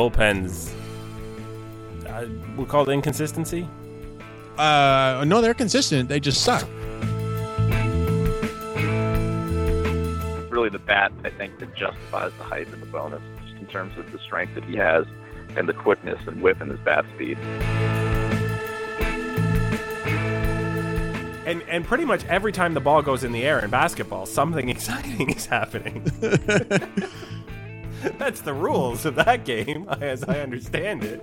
bullpens uh, we call it inconsistency. Uh, no, they're consistent. They just suck. really the bat, I think, that justifies the hype and the bonus, just in terms of the strength that he has and the quickness and whip and his bat speed. And and pretty much every time the ball goes in the air in basketball, something exciting is happening. That's the rules of that game, as I understand it.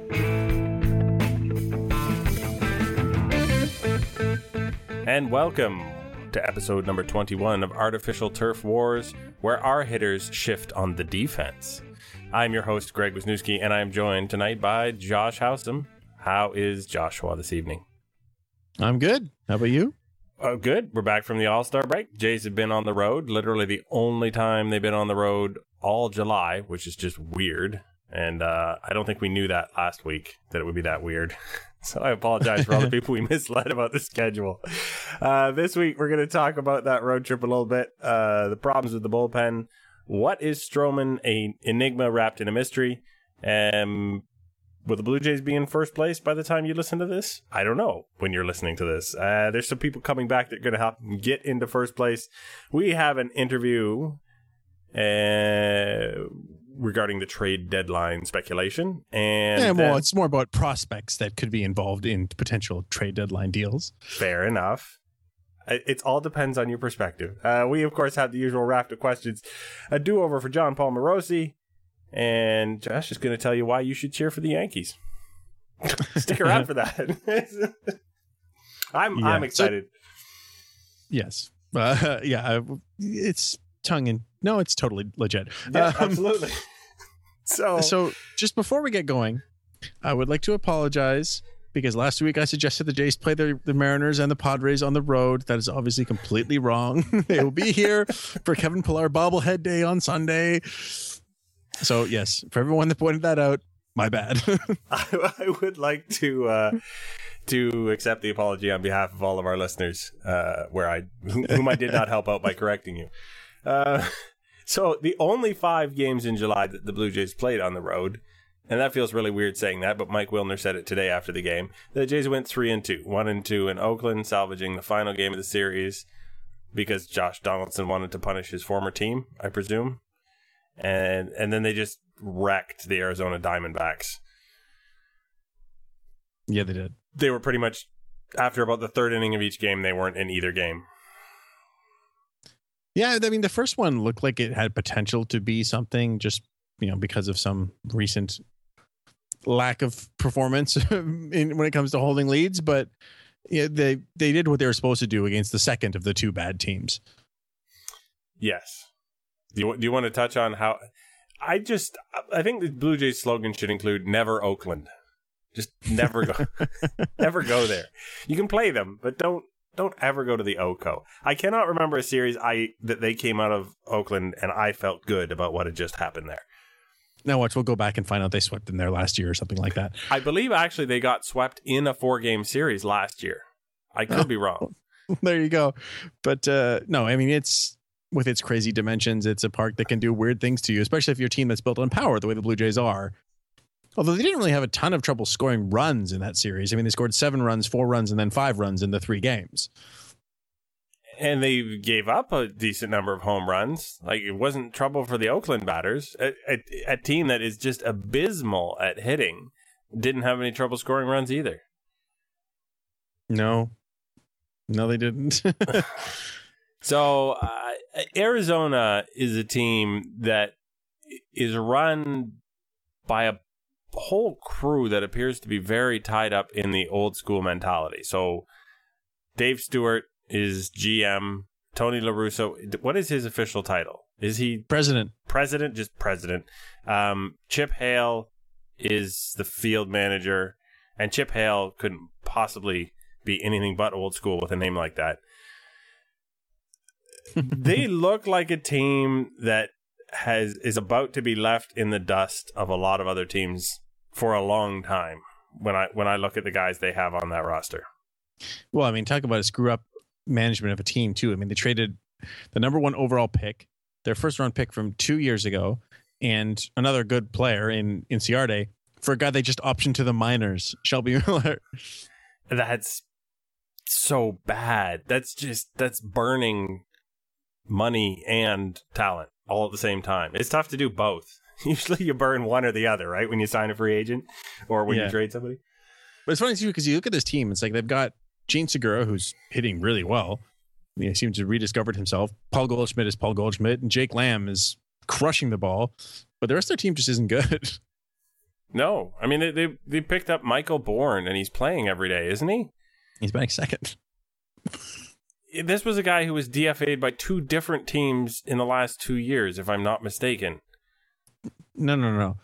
And welcome to episode number 21 of Artificial Turf Wars, where our hitters shift on the defense. I'm your host, Greg Wisniewski, and I'm joined tonight by Josh Howsam. How is Joshua this evening? I'm good. How about you? Oh, good. We're back from the All Star break. Jays have been on the road, literally the only time they've been on the road all July, which is just weird. And uh, I don't think we knew that last week that it would be that weird. so I apologize for all the people we misled about the schedule. Uh, this week we're going to talk about that road trip a little bit, uh, the problems with the bullpen. What is Stroman a enigma wrapped in a mystery? Um, Will the Blue Jays be in first place by the time you listen to this? I don't know when you're listening to this. Uh, there's some people coming back that are going to help get into first place. We have an interview uh, regarding the trade deadline speculation. And yeah, well, it's more about prospects that could be involved in potential trade deadline deals. Fair enough. It all depends on your perspective. Uh, we, of course, have the usual raft of questions. A do over for Jon Paul Morosi. And Josh is going to tell you why you should cheer for the Yankees. Stick around for that. I'm Yeah. I'm excited. Yes. Uh, yeah. It's tongue in. No, it's totally legit. yeah, Um, absolutely. So, So, just before we get going, I would like to apologize because last week I suggested the Jays play the, the Mariners and the Padres on the road. That is obviously completely wrong. they will be here for Kevin Pillar bobblehead day on Sunday. So, yes, for everyone that pointed that out, my bad. I, I would like to uh, to accept the apology on behalf of all of our listeners, uh, where I whom I did not help out by correcting you. Uh, so the only five games in July that the Blue Jays played on the road, and that feels really weird saying that, but Mike Wilner said it today after the game. The Jays went three and two, one and two in Oakland, salvaging the final game of the series because Josh Donaldson wanted to punish his former team, I presume, and and then they just wrecked the Arizona Diamondbacks yeah, they did. they were pretty much after about the third inning of each game, they weren't in either game. Yeah, I mean, the first one looked like it had potential to be something just, you know, because of some recent lack of performance in when it comes to holding leads, but yeah, they they did what they were supposed to do against the second of the two bad teams. Yes. Do you do you want to touch on how? I just I think the Blue Jays slogan should include "Never Oakland." Just never go, never go there. You can play them, but don't don't ever go to the OCO. I cannot remember a series I that they came out of Oakland and I felt good about what had just happened there. Now watch, we'll go back and find out they swept in there last year or something like that. I believe actually they got swept in a four game series last year. I could be wrong. there you go. But uh no, I mean it's with its crazy dimensions, it's a park that can do weird things to you, especially if you're a team that's built on power the way the Blue Jays are. Although they didn't really have a ton of trouble scoring runs in that series. I mean, they scored seven runs, four runs, and then five runs in the three games. and they gave up a decent number of home runs. Like it wasn't trouble for the Oakland batters. A, a, a team that is just abysmal at hitting didn't have any trouble scoring runs either. No, no, they didn't. So uh, Arizona is a team that is run by a whole crew that appears to be very tied up in the old school mentality. So Dave Stewart is GM. Tony La Russa, what is his official title? Is he President. president? Just president. Um, Chip Hale is the field manager, and Chip Hale couldn't possibly be anything but old school with a name like that. they look like a team that has is about to be left in the dust of a lot of other teams for a long time. When I when I look at the guys they have on that roster, Well, I mean, talk about a screw up management of a team too. I mean, they traded the number one overall pick, their first round pick from two years ago, and another good player in Inciarte for a guy they just optioned to the minors, Shelby Miller. that's so bad. That's just that's burning money and talent all at the same time. It's tough to do both. Usually you burn one or the other, right? When you sign a free agent or when Yeah. you trade somebody. But it's funny too because you look at this team. It's like they've got Jean Segura, who's hitting really well. He seems to have rediscovered himself. Paul Goldschmidt is Paul Goldschmidt, and Jake Lamb is crushing the ball. But the rest of their team just isn't good. No, I mean they they, they picked up Michael Bourn and he's playing every day, isn't he? He's batting second. This was a guy who was DFA'd by two different teams in the last two years, if I'm not mistaken. No, no, no.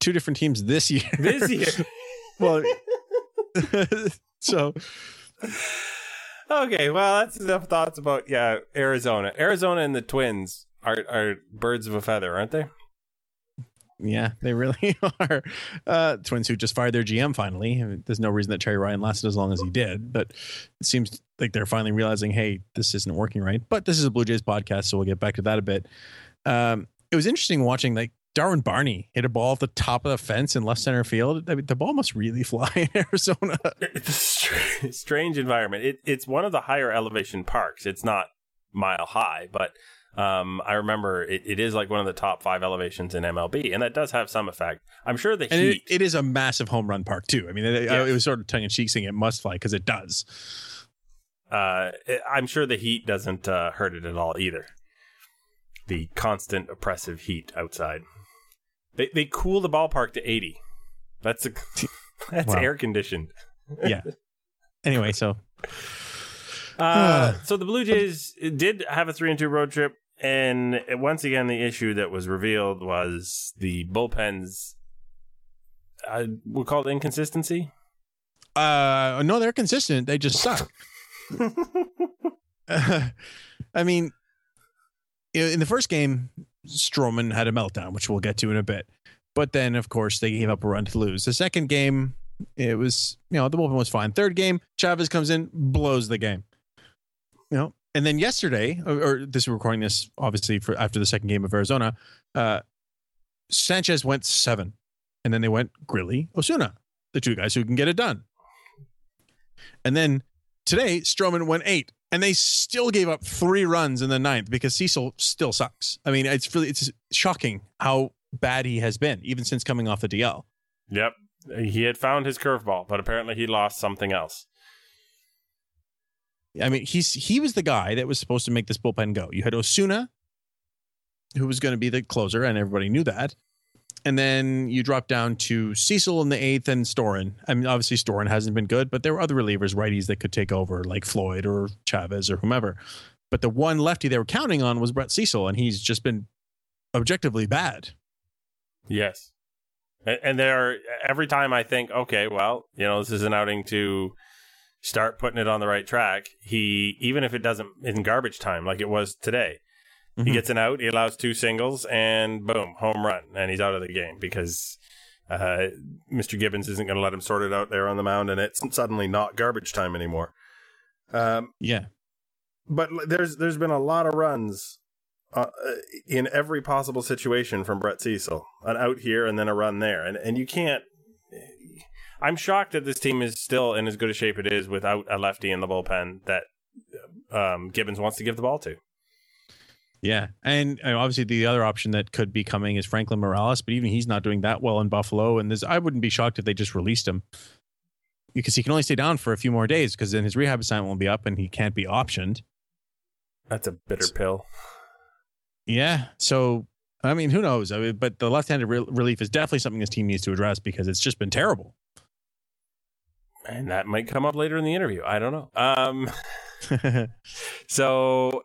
Two different teams this year. This year. well, so okay, well that's enough thoughts about yeah Arizona. Arizona and the Twins are are birds of a feather, aren't they? yeah, they really are. Uh, Twins who just fired their GM finally. I mean, there's no reason that Terry Ryan lasted as long as he did, but it seems like they're finally realizing, hey, this isn't working right. But this is a Blue Jays podcast, so we'll get back to that a bit. Um, it was interesting watching like Darwin Barney hit a ball at the top of the fence in left center field. I mean, the ball must really fly in Arizona. It's a str- strange environment. It, it's one of the higher elevation parks. It's not mile high, but um, I remember it, it is like one of the top five elevations in MLB, and that does have some effect. I'm sure the And it, heat. it is a massive home run park too. I mean, it, Yeah. it was sort of tongue in cheek saying it must fly because it does. uh, I'm sure the heat doesn't uh, hurt it at all either. The constant oppressive heat outside. They they cool the ballpark to 80. That's a that's Wow. air conditioned. Yeah. anyway, so Uh, so the Blue Jays did have a three and two road trip, and once again, the issue that was revealed was the bullpens. Uh, we call it inconsistency. uh no, they're consistent. They just suck. I mean, in the first game, Stroman had a meltdown, which we'll get to in a bit. But then, of course, they gave up a run to lose. The second game, it was you know the bullpen was fine. Third game, Chavez comes in, blows the game. You know, and then yesterday, or, or this we're recording this obviously for after the second game of Arizona, uh, Sanchez went seven, and then they went Grilli, Osuna, the two guys who can get it done. And then today, Stroman went eight, and they still gave up three runs in the ninth because Cecil still sucks. I mean, it's really it's shocking how bad he has been even since coming off the DL. Yep, he had found his curveball, but apparently he lost something else. I mean, he's he was the guy that was supposed to make this bullpen go. You had Osuna, who was going to be the closer, and everybody knew that. And then you drop down to Cecil in the eighth and Storen. I mean, obviously Storen hasn't been good, but there were other relievers, righties that could take over, like Floyd or Chavez or whomever. But the one lefty they were counting on was Brett Cecil, and he's just been objectively bad. Yes. And, there, every time I think, okay, well, you know, this is an outing to start putting it on the right track. He, even if it doesn't in garbage time like it was today, he Mhm. gets an out, he allows two singles, and boom, home run, and he's out of the game because uh, Mr. Gibbons isn't going to let him sort it out there on the mound, and it's suddenly not garbage time anymore. Um, Yeah. but there's there's been a lot of runs uh, in every possible situation from Brett Cecil, an out here and then a run there, and and you can't. I'm shocked that this team is still in as good a shape it is without a lefty in the bullpen that um, Gibbons wants to give the ball to. Yeah, and uh, obviously the other option that could be coming is Franklin Morales, but even he's not doing that well in Buffalo. And I wouldn't be shocked if they just released him because he can only stay down for a few more days because then his rehab assignment will be up and he can't be optioned. That's a bitter pill. Yeah, so I mean, who knows? I mean, but the left-handed re- relief is definitely something this team needs to address because it's just been terrible. And that might come up later in the interview. I don't know. Um, so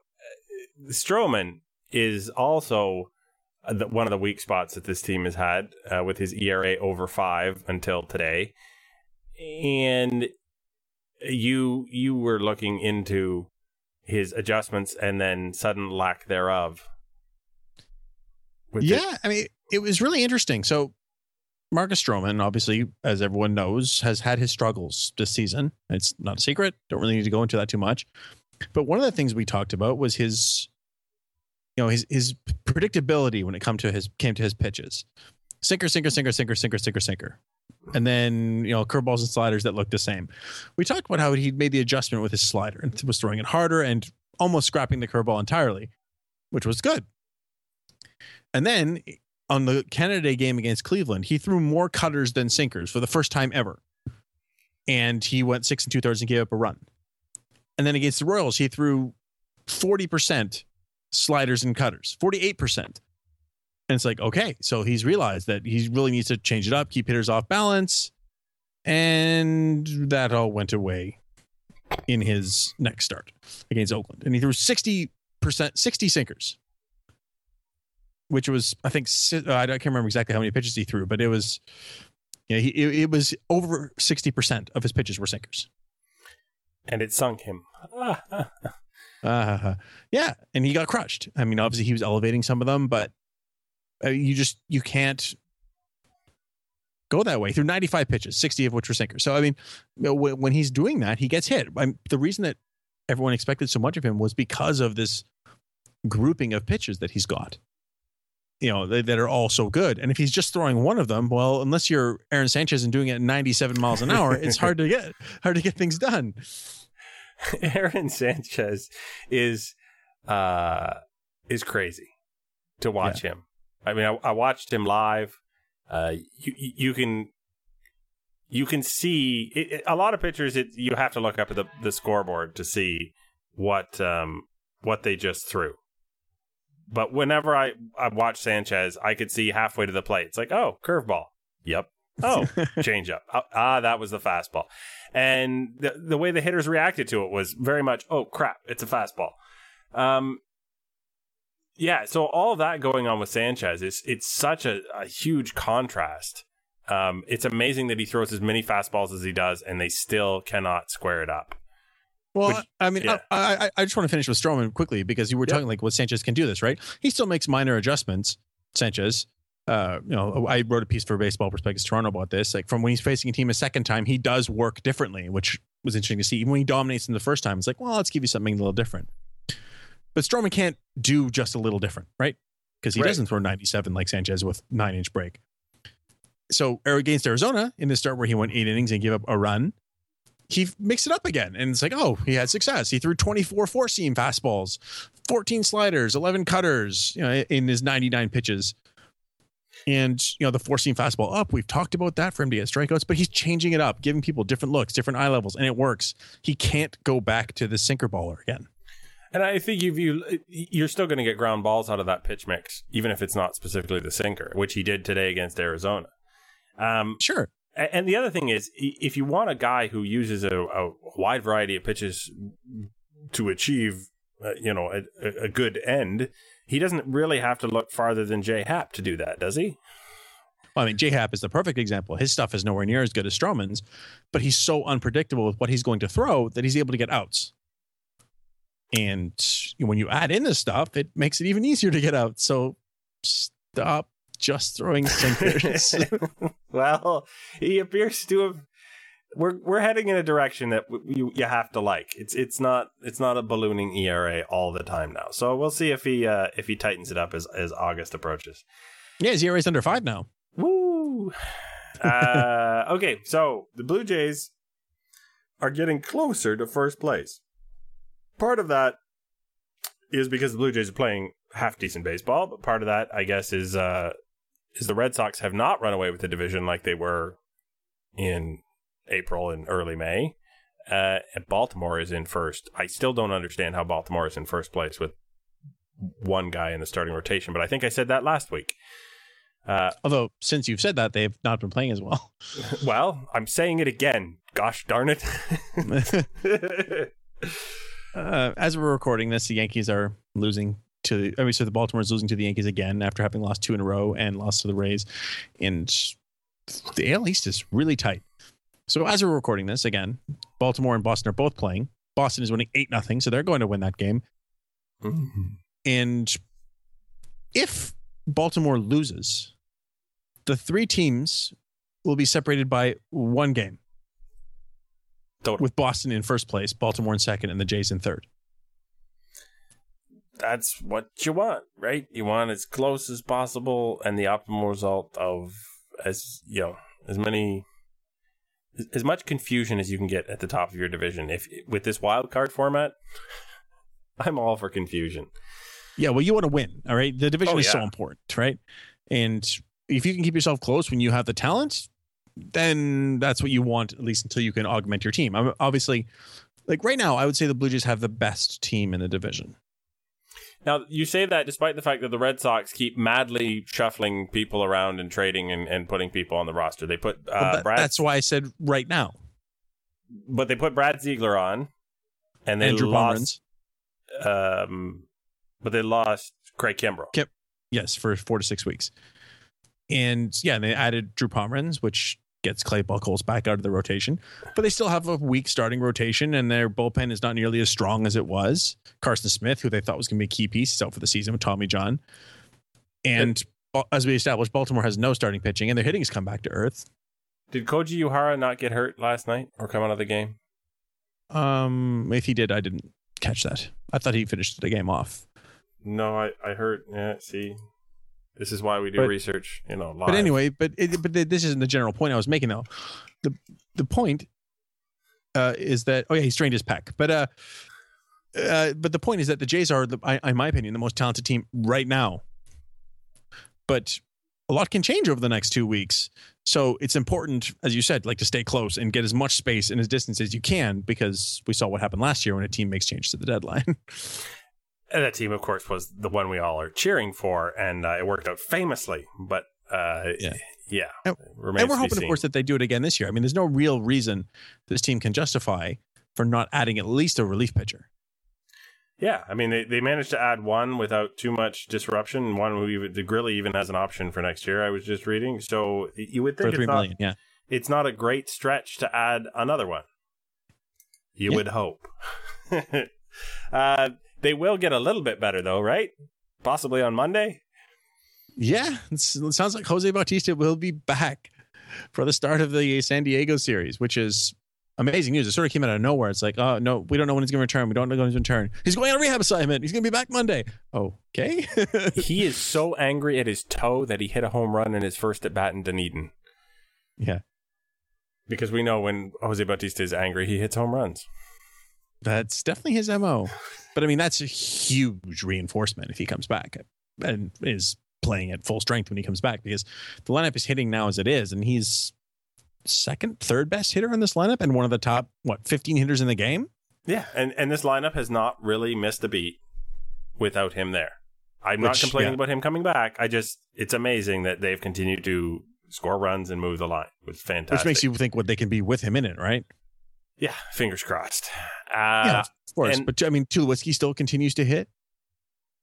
Stroman is also the, one of the weak spots that this team has had uh, with his ERA over five until today. And you you were looking into his adjustments and then sudden lack thereof. Yeah, I mean, it was really interesting. So, Marcus Stroman, obviously, as everyone knows, has had his struggles this season. It's not a secret. Don't really need to go into that too much. But one of the things we talked about was his, you know, his his predictability when it come to his came to his pitches. Sinker, sinker, sinker, sinker, sinker, sinker, sinker. And then, you know, curveballs and sliders that look the same. We talked about how he made the adjustment with his slider and was throwing it harder and almost scrapping the curveball entirely, which was good. And then on the Canada Day game against Cleveland, he threw more cutters than sinkers for the first time ever. And he went six and two thirds and gave up a run. And then against the Royals, he threw 40% sliders and cutters, 48%. And it's like, okay, so he's realized that he really needs to change it up, keep hitters off balance. And that all went away in his next start against Oakland. And he threw 60%, 60 sinkers which was I think uh, I can't remember exactly how many pitches he threw, but it was yeah he it, was over sixty percent of his pitches were sinkers. And it sunk him. Uh, yeah, and he got crushed. I mean, obviously he was elevating some of them, but uh, you just you can't go that way through 95 pitches 60 of which were sinkers so i mean when, when he's doing that he gets hit I the reason that everyone expected so much of him was because of this grouping of pitches that he's got you know that, that are all so good and if he's just throwing one of them well unless you're aaron sanchez and doing it at 97 miles an hour it's hard to get hard to get things done Aaron Sanchez is uh is crazy to watch him. I mean, I, I watched him live. Uh, you you you can you can see it, it- a lot of pitchers. It you have to look up at the the scoreboard to see what um what they just threw. But whenever I I watch Sanchez, I could see halfway to the plate. It's like, oh, curveball. Yep. Oh, change up. Ah, Ah, that was the fastball. And the the way the hitters reacted to it was very much, oh crap, it's a fastball. Um, yeah. So all that going on with Sanchez is it's such a, a huge contrast. Um, it's amazing that he throws as many fastballs as he does, and they still cannot square it up. Well, Which- I mean, yeah. I, I I just want to finish with Stroman quickly because you were Yeah. talking like what Sanchez can do this, right? He still makes minor adjustments. Sanchez, uh, you know, I wrote a piece for Baseball Prospectus Toronto about this. Like from when he's facing a team a second time, he does work differently, which was interesting to see. Even when he dominates in the first time, it's like, well, let's give you something a little different. But Stroman can't do just a little different, right? Because he Right. doesn't throw 97 like Sanchez with nine inch break. So against Arizona in the start where he went eight innings and gave up a run, he mixed it up again. And it's like, oh, he had success. He threw 24 four seam fastballs, 14 sliders, 11 cutters, you know, in his 99 pitches. And, you know, the four seam fastball up, we've talked about that for him to get strikeouts, but he's changing it up, giving people different looks, different eye levels, and it works. He can't go back to the sinker baller again. And I think if you you're still going to get ground balls out of that pitch mix, even if it's not specifically the sinker, which he did today against Arizona. Um, Sure. And the other thing is, if you want a guy who uses a, a wide variety of pitches to achieve, uh, you know, a, a- good end, he doesn't really have to look farther than Jay Happ to do that, does he? Well, I mean, J Happ is the perfect example. His stuff is nowhere near as good as Stroman's, but he's so unpredictable with what he's going to throw that he's able to get outs. And when you add in this stuff, it makes it even easier to get out. So stop just throwing sinkers. well, he appears to have. We're we're heading in a direction that you you have to like. It's it's not it's not a ballooning ERA all the time now. So we'll see if he uh, if he tightens it up as as August approaches. yeah, his ERA's under five now. Woo! uh, okay, so the Blue Jays are getting closer to first place. Part of that is because the Blue Jays are playing half decent baseball, but part of that, I guess, is uh, is the Red Sox have not run away with the division like they were in April and early May. Uh, and Baltimore is in first. I still don't understand how Baltimore is in first place with one guy in the starting rotation. But I think I said that last week. Uh, Although, since you've said that, they've not been playing as well. well, I'm saying it again. Gosh darn it. uh, as we're recording this, the Yankees are losing to. I mean, so the Baltimore is losing to the Yankees again after having lost two in a row and lost to the Rays, and the AL East is really tight. So as we're recording this again, Baltimore and Boston are both playing. Boston is winning eight nothing, so they're going to win that game. Mm-hmm. And if Baltimore loses, the three teams will be separated by one game. Total. With Boston in first place, Baltimore in second, and the Jays in third. That's what you want, right? You want as close as possible and the optimal result of as you know as many as much confusion as you can get at the top of your division. If with this wild card format, I'm all for confusion. Yeah, well, you want to win, all right? The division Oh, is so important, right? And if you can keep yourself close when you have the talent, then that's what you want, at least until you can augment your team. I'm obviously, like right now, I would say the Blue Jays have the best team in the division. Now you say that despite the fact that the Red Sox keep madly shuffling people around and trading and, and putting people on the roster. They put uh, Well, Brad, that's why I said right now. but they put Brad Ziegler on, and they Andrew lost. Pomeranz, Um, but they lost Craig Kimbrel. Kim- yes, for four to six weeks. And yeah, they added Drew Pomeranz, which gets Clay Buchholz back out of the rotation. But they still have a weak starting rotation, and their bullpen is not nearly as strong as it was. Carson Smith, who they thought was going to be a key piece, is out for the season with Tommy John. And as we established, Baltimore has no starting pitching, and their hitting has come back to earth. Did Koji Uehara not get hurt last night or come out of the game? Um, if he did, I didn't catch that. I thought he finished the game off. No, I, I heard. Yeah, see, this is why we do But- research, you know, live. But anyway, but it, but this isn't the general point I was making though. The the point uh, is that oh yeah he strained his pec, but uh, uh but the point is that the Jays are the I, in my opinion the most talented team right now. But a lot can change over the next two weeks, so it's important, as you said, like to stay close and get as much space and as distance as you can because we saw what happened last year when a team makes changes to the deadline. And that team, of course, was the one we all are cheering for, and uh, it worked out famously. But uh, Yeah. yeah, And- and we're hoping, of course, that they do it again this year. I mean, there's no real reason this team can justify for not adding at least a relief pitcher. Yeah, I mean, they, they managed to add one without too much disruption. One who even the Grilli even has an option for next year. I was just reading, so you would for think three it's not. Yeah, it's not a great stretch to add another one. You Yeah. would hope. uh, they will get a little bit better, though, right? Possibly on Monday. yeah. It sounds like Jose Bautista will be back for the start of the San Diego series, which is amazing news. It sort of came out of nowhere. It's like, oh no, we don't know when he's going to return. We don't know when he's going to return. He's going on a rehab assignment. He's going to be back Monday. Okay. he is so angry at his toe that he hit a home run in his first at bat in Dunedin. yeah, Because we know when Jose Bautista is angry, he hits home runs. that's definitely his mo. But I mean, that's a huge reinforcement if he comes back and is playing at full strength when he comes back because the lineup is hitting now as it is, and he's second, third best hitter in this lineup and one of the top what 15 hitters in the game. Yeah, and and this lineup has not really missed a beat without him there. I'm not complaining yeah. about him coming back. I just it's amazing that they've continued to score runs and move the line. It's fantastic. Which makes you think what they can be with him in it, right? Yeah, fingers crossed. yeah, Uh, of course. and- but I mean, Tulowitzki still continues to hit.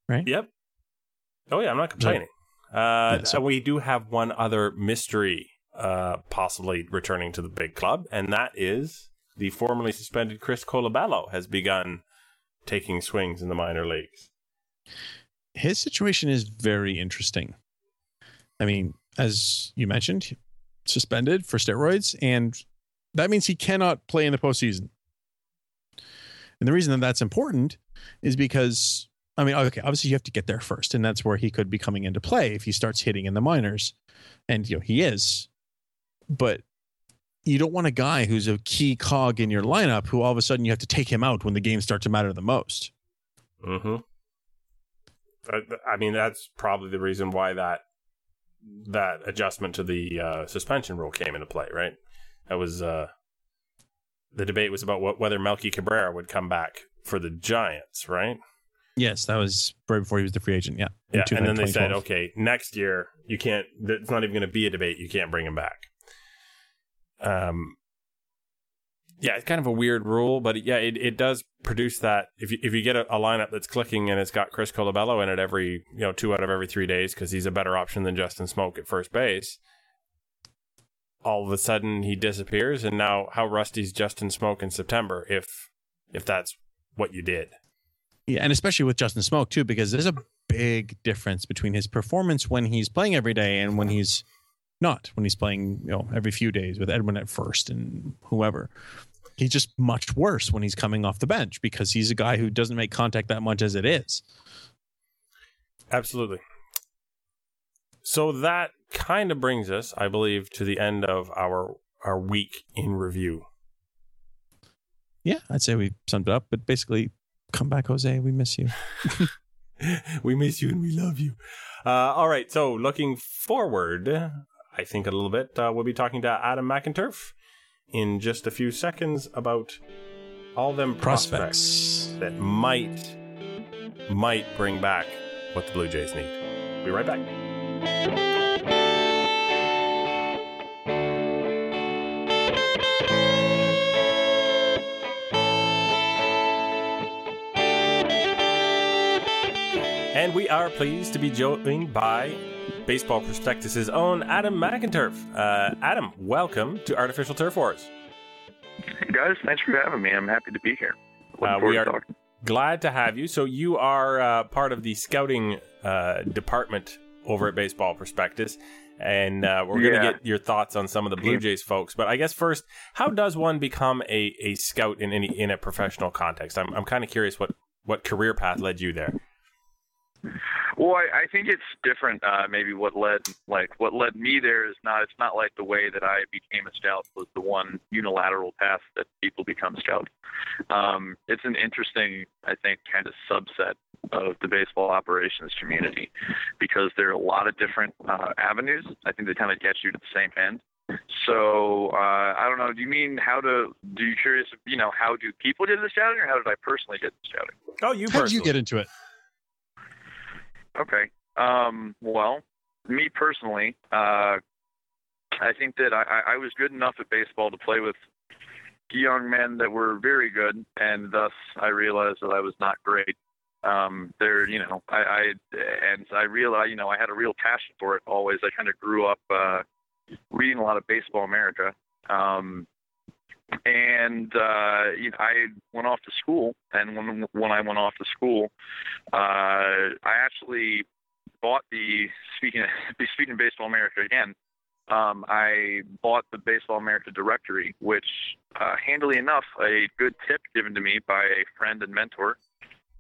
Right? Yep. Oh yeah, I'm not complaining. Uh, Yeah, so- we do have one other mystery, uh, possibly returning to the big club, and that is the formerly suspended Chris Colabello has begun taking swings in the minor leagues. His situation is very interesting. I mean, as you mentioned, suspended for steroids, and that means he cannot play in the postseason. And the reason that that's important is because, I mean, okay, obviously you have to get there first, and that's where he could be coming into play if he starts hitting in the minors, and you know he is. But you don't want a guy who's a key cog in your lineup who all of a sudden you have to take him out when the games start to matter the most. Mm-hmm. I, I mean, that's probably the reason why that that adjustment to the uh, suspension rule came into play, right? That was uh, the debate was about what, whether Melky Cabrera would come back for the Giants, right? Yes, that was right before he was the free agent. Yeah. Yeah, and then they said, okay, next year you can't. It's not even going to be a debate. You can't bring him back. Um, yeah, it's kind of a weird rule, but yeah, it, it does produce that. If you, if you get a, a lineup that's clicking and it's got Chris Colabello in it every you know two out of every three days because he's a better option than Justin Smoak at first base. All of a sudden he disappears, and now how rusty's Justin Smoak in September if if that's what you did. Yeah, and especially with Justin Smoak too, because there's a big difference between his performance when he's playing every day and when he's not, when he's playing, you know, every few days with Edwin at first and whoever. He's just much worse when he's coming off the bench because he's a guy who doesn't make contact that much as it is. Absolutely. So that kind of brings us, I believe, to the end of our our week in review. Yeah, I'd say we summed it up, but basically, come back, Jose. We miss you. we miss you and we love you. Uh, all right, so looking forward, I think a little bit, uh, we'll be talking to Adam McInturff in just a few seconds about all them prospects, Prospects. that might might bring back what the Blue Jays need. Be right back. And we are pleased to be joined by Baseball Prospectus's own Adam McInturff. Uh, Adam, welcome to Artificial Turf Wars. Hey guys, thanks for having me. I'm happy to be here. Uh, we are- talking. Glad to have you. So you are uh, part of the scouting uh, department over at Baseball Prospectus, and uh, we're going to get your thoughts on some of the Blue Jays folks. But I guess first, how does one become a, a scout in any in a professional context? I'm I'm kind of curious what what career path led you there. Well, I, I think it's different. Uh, maybe what led, like, what led me there is not. It's not like the way that I became a scout was the one unilateral path that people become scouts. Um, it's an interesting, I think, kind of subset of the baseball operations community because there are a lot of different uh, avenues. I think they kind of get you to the same end. So uh, I don't know. Do you mean how to? Do you curious? You know, how do people get into scouting, or how did I personally get into scouting? Oh, you How did you get into it? Okay. Um, well, me personally, uh, I think that I, I was good enough at baseball to play with young men that were very good, and thus I realized that I was not great. Um, there, you know, I, I and I realized, you know, I had a real passion for it always. I kind of grew up uh, reading a lot of Baseball America. Um, and uh, you know, I went off to school, and when when I went off to school, uh, I actually bought the speaking of, speaking of Baseball America again. Um, I bought the Baseball America directory, which, uh, handily enough, a good tip given to me by a friend and mentor.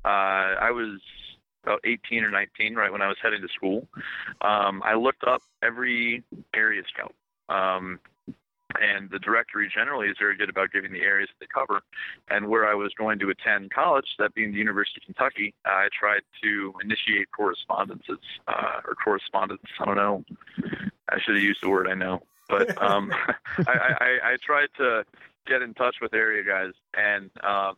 Uh, I was about 18 or 19, right when I was heading to school. Um, I looked up every area scout. Um, and the directory generally is very good about giving the areas that they cover. And where I was going to attend college, that being the University of Kentucky, I tried to initiate correspondences uh, or correspondence. I don't know. I should have used the word I know, but um, I, I, I tried to get in touch with area guys and um,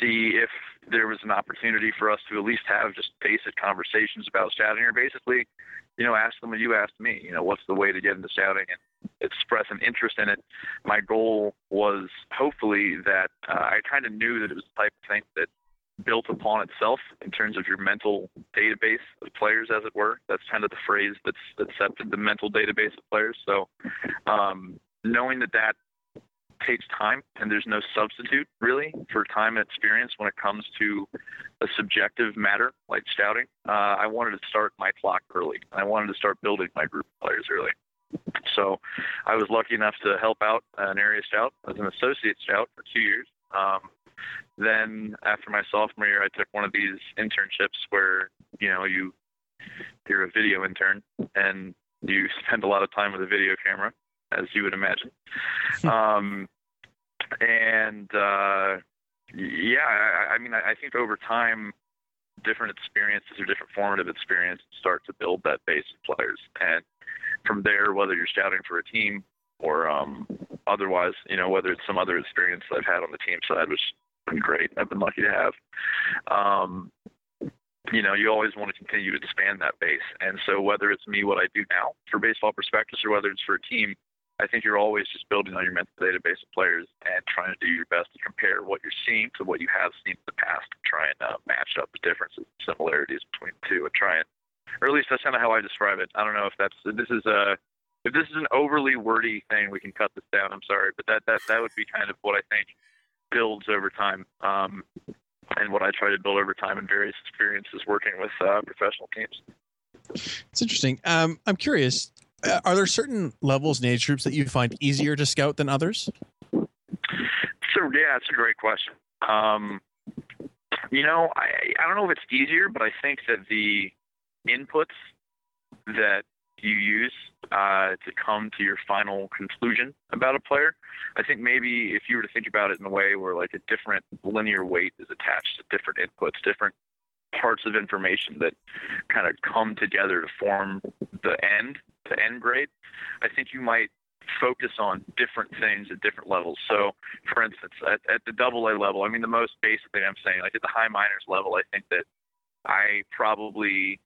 see if there was an opportunity for us to at least have just basic conversations about scouting, or basically, you know, ask them what you asked me. You know, what's the way to get into scouting and express an interest in it. My goal was hopefully that uh, I kind of knew that it was the type of thing that built upon itself in terms of your mental database of players, as it were. That's kind of the phrase that's set the mental database of players. So, um, knowing that that takes time and there's no substitute really for time and experience when it comes to a subjective matter like scouting. Uh, I wanted to start my clock early. I wanted to start building my group of players early. So I was lucky enough to help out an area scout as an associate scout for two years. Um, then after my sophomore year, I took one of these internships where you know you you're a video intern and you spend a lot of time with a video camera, as you would imagine. um, and uh, yeah, I, I mean, I, I think over time, different experiences or different formative experiences start to build that base of players, and from there, whether you're scouting for a team or um, otherwise, you know, whether it's some other experience that I've had on the team side, which been great. I've been lucky to have. Um, you know, you always want to continue to expand that base. And so whether it's me, what I do now for Baseball Prospectus, or whether it's for a team, I think you're always just building on your mental database of players and trying to do your best to compare what you're seeing to what you have seen in the past, and try and uh, match up the differences, similarities between the two, and try and, or at least that's kind of how I describe it. I don't know if that's this is a if this is an overly wordy thing, we can cut this down. I'm sorry, but that that that would be kind of what I think builds over time. Um, and what I try to build over time in various experiences working with uh, professional teams. It's interesting. Um, I'm curious. Uh, are there certain levels in age groups that you find easier to scout than others? So yeah, it's a great question. Um, you know, I I don't know if it's easier, but I think that the inputs that you use uh, to come to your final conclusion about a player. I think maybe if you were to think about it in a way where like a different linear weight is attached to different inputs, different parts of information that kind of come together to form the end, the end grade, I think you might focus on different things at different levels. So, for instance, at, at the double A level, I mean, the most basic thing I'm saying, like at the high minors level, I think that I probably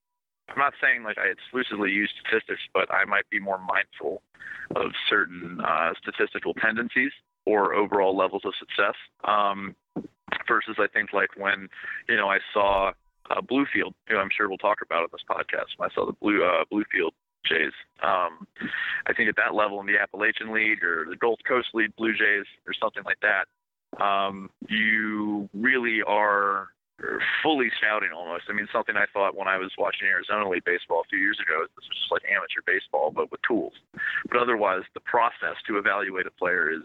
I'm not saying like I exclusively use statistics, but I might be more mindful of certain uh, statistical tendencies or overall levels of success. Um, versus I think like when you know I saw uh, Bluefield, who I'm sure we'll talk about on this podcast. When I saw the Blue uh, Bluefield Jays, um, I think at that level in the Appalachian League or the Gulf Coast League Blue Jays or something like that, um, you really are fully scouting almost. I mean, something I thought when I was watching Arizona League baseball a few years ago, this was just like amateur baseball, but with tools. But otherwise, the process to evaluate a player is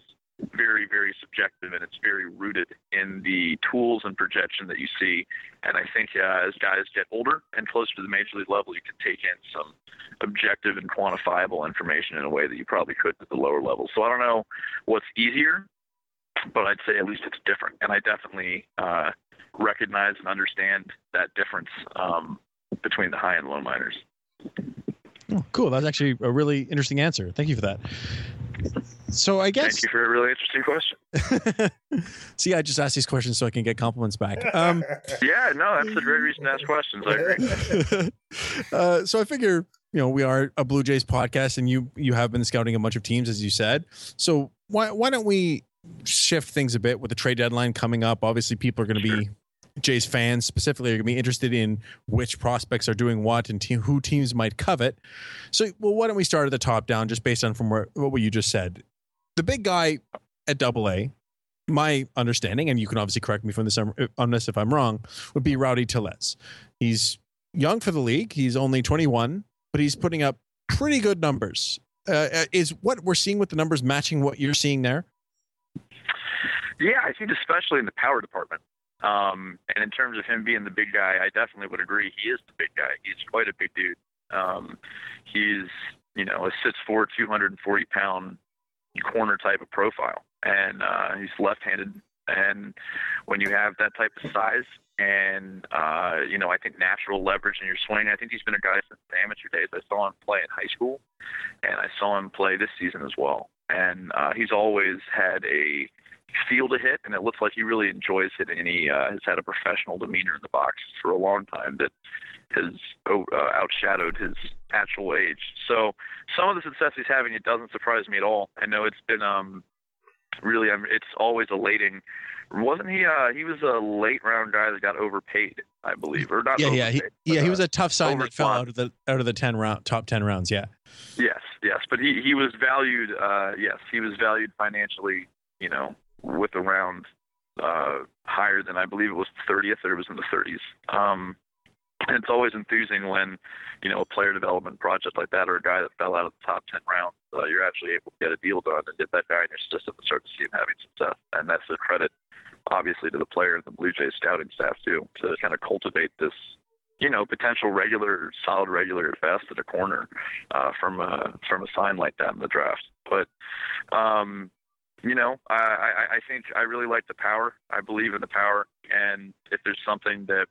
very, very subjective, and it's very rooted in the tools and projection that you see. And I think uh, as guys get older and closer to the major league level, you can take in some objective and quantifiable information in a way that you probably couldn't at the lower level. So I don't know what's easier, but I'd say at least it's different. And I definitely uh, recognize and understand that difference um, between the high and low minors. Oh, cool. That's actually a really interesting answer. Thank you for that. So I guess. Thank you for a really interesting question. See, I just asked these questions so I can get compliments back. Um, yeah, no, that's a great reason to ask questions. I agree. uh, so I figure, you know, we are a Blue Jays podcast, and you you have been scouting a bunch of teams, as you said. So why why don't we shift things a bit with the trade deadline coming up? Obviously, people are going to be Jays fans specifically are going to be interested in which prospects are doing what and te- who teams might covet. So, well, why don't we start at the top down, just based on from where, what you just said? The big guy at Double A, my understanding, and you can obviously correct me from this on this if I'm wrong, would be Rowdy Tellez. He's young for the league. He's only 21, but he's putting up pretty good numbers. Uh, uh is what we're seeing with the numbers matching what you're seeing there? Yeah, I think especially in the power department. Um, and in terms of him being the big guy, I definitely would agree. He is the big guy. He's quite a big dude. Um, he's, you know, a 6'4", 240 pound corner type of profile, and uh, he's left-handed. And when you have that type of size and uh, you know, I think natural leverage in your swing. I think he's been a guy since the amateur days. I saw him play in high school, and I saw him play this season as well. And uh, he's always had a feel to hit, and it looks like he really enjoys hitting. And he uh, has had a professional demeanor in the box for a long time that has uh, outshadowed his actual age. So some of the success he's having, it doesn't surprise me at all. I know it's been um, really, um, it's always elating. Wasn't he? Uh, he was a late round guy that got overpaid, I believe, or not? Yeah, yeah, he, but, yeah. He uh, was a tough sign that fell out of the out of the ten round top ten rounds. Yeah. Yes, yes, but he he was valued. Uh, yes, he was valued financially. You know, with a round uh, higher than I believe it was 30th or it was in the 30s. Um, it's always enthusing when, you know, a player development project like that or a guy that fell out of the top 10 rounds, uh, you're actually able to get a deal done and get that guy in your system and start to see him having success. And that's a credit, obviously, to the player and the Blue Jays scouting staff, too, to kind of cultivate this you know, potential regular, solid regular at best at a corner uh, from a from a sign like that in the draft. But um, you know, I, I, I think I really like the power. I believe in the power, and if there's something that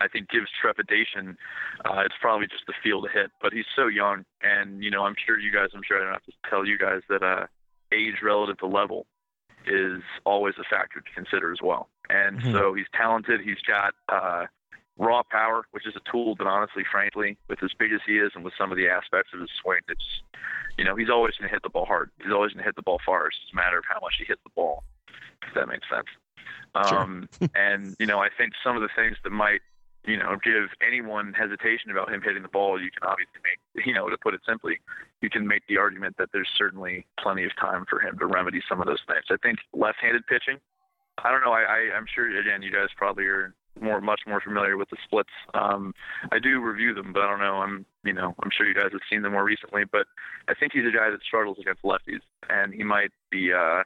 I think gives trepidation, uh, it's probably just the feel to hit. But he's so young, and you know, I'm sure you guys. I'm sure I don't have to tell you guys that uh, age relative to level is always a factor to consider as well. And Mhm. so he's talented. He's got uh, raw power, which is a tool but honestly, frankly, with as big as he is and with some of the aspects of his swing, it's you know he's always going to hit the ball hard. He's always going to hit the ball far. It's just a matter of how much he hits the ball. If that makes sense. Sure. Um, and you know, I think some of the things that might you know give anyone hesitation about him hitting the ball, you can obviously make you know to put it simply, you can make the argument that there's certainly plenty of time for him to remedy some of those things. I think left-handed pitching. I don't know. I, I I'm sure again you guys probably are more much more familiar with the splits. Um, I do review them, but I don't know. I'm you know I'm sure you guys have seen them more recently, but I think he's a guy that struggles against lefties, and he might be. Uh,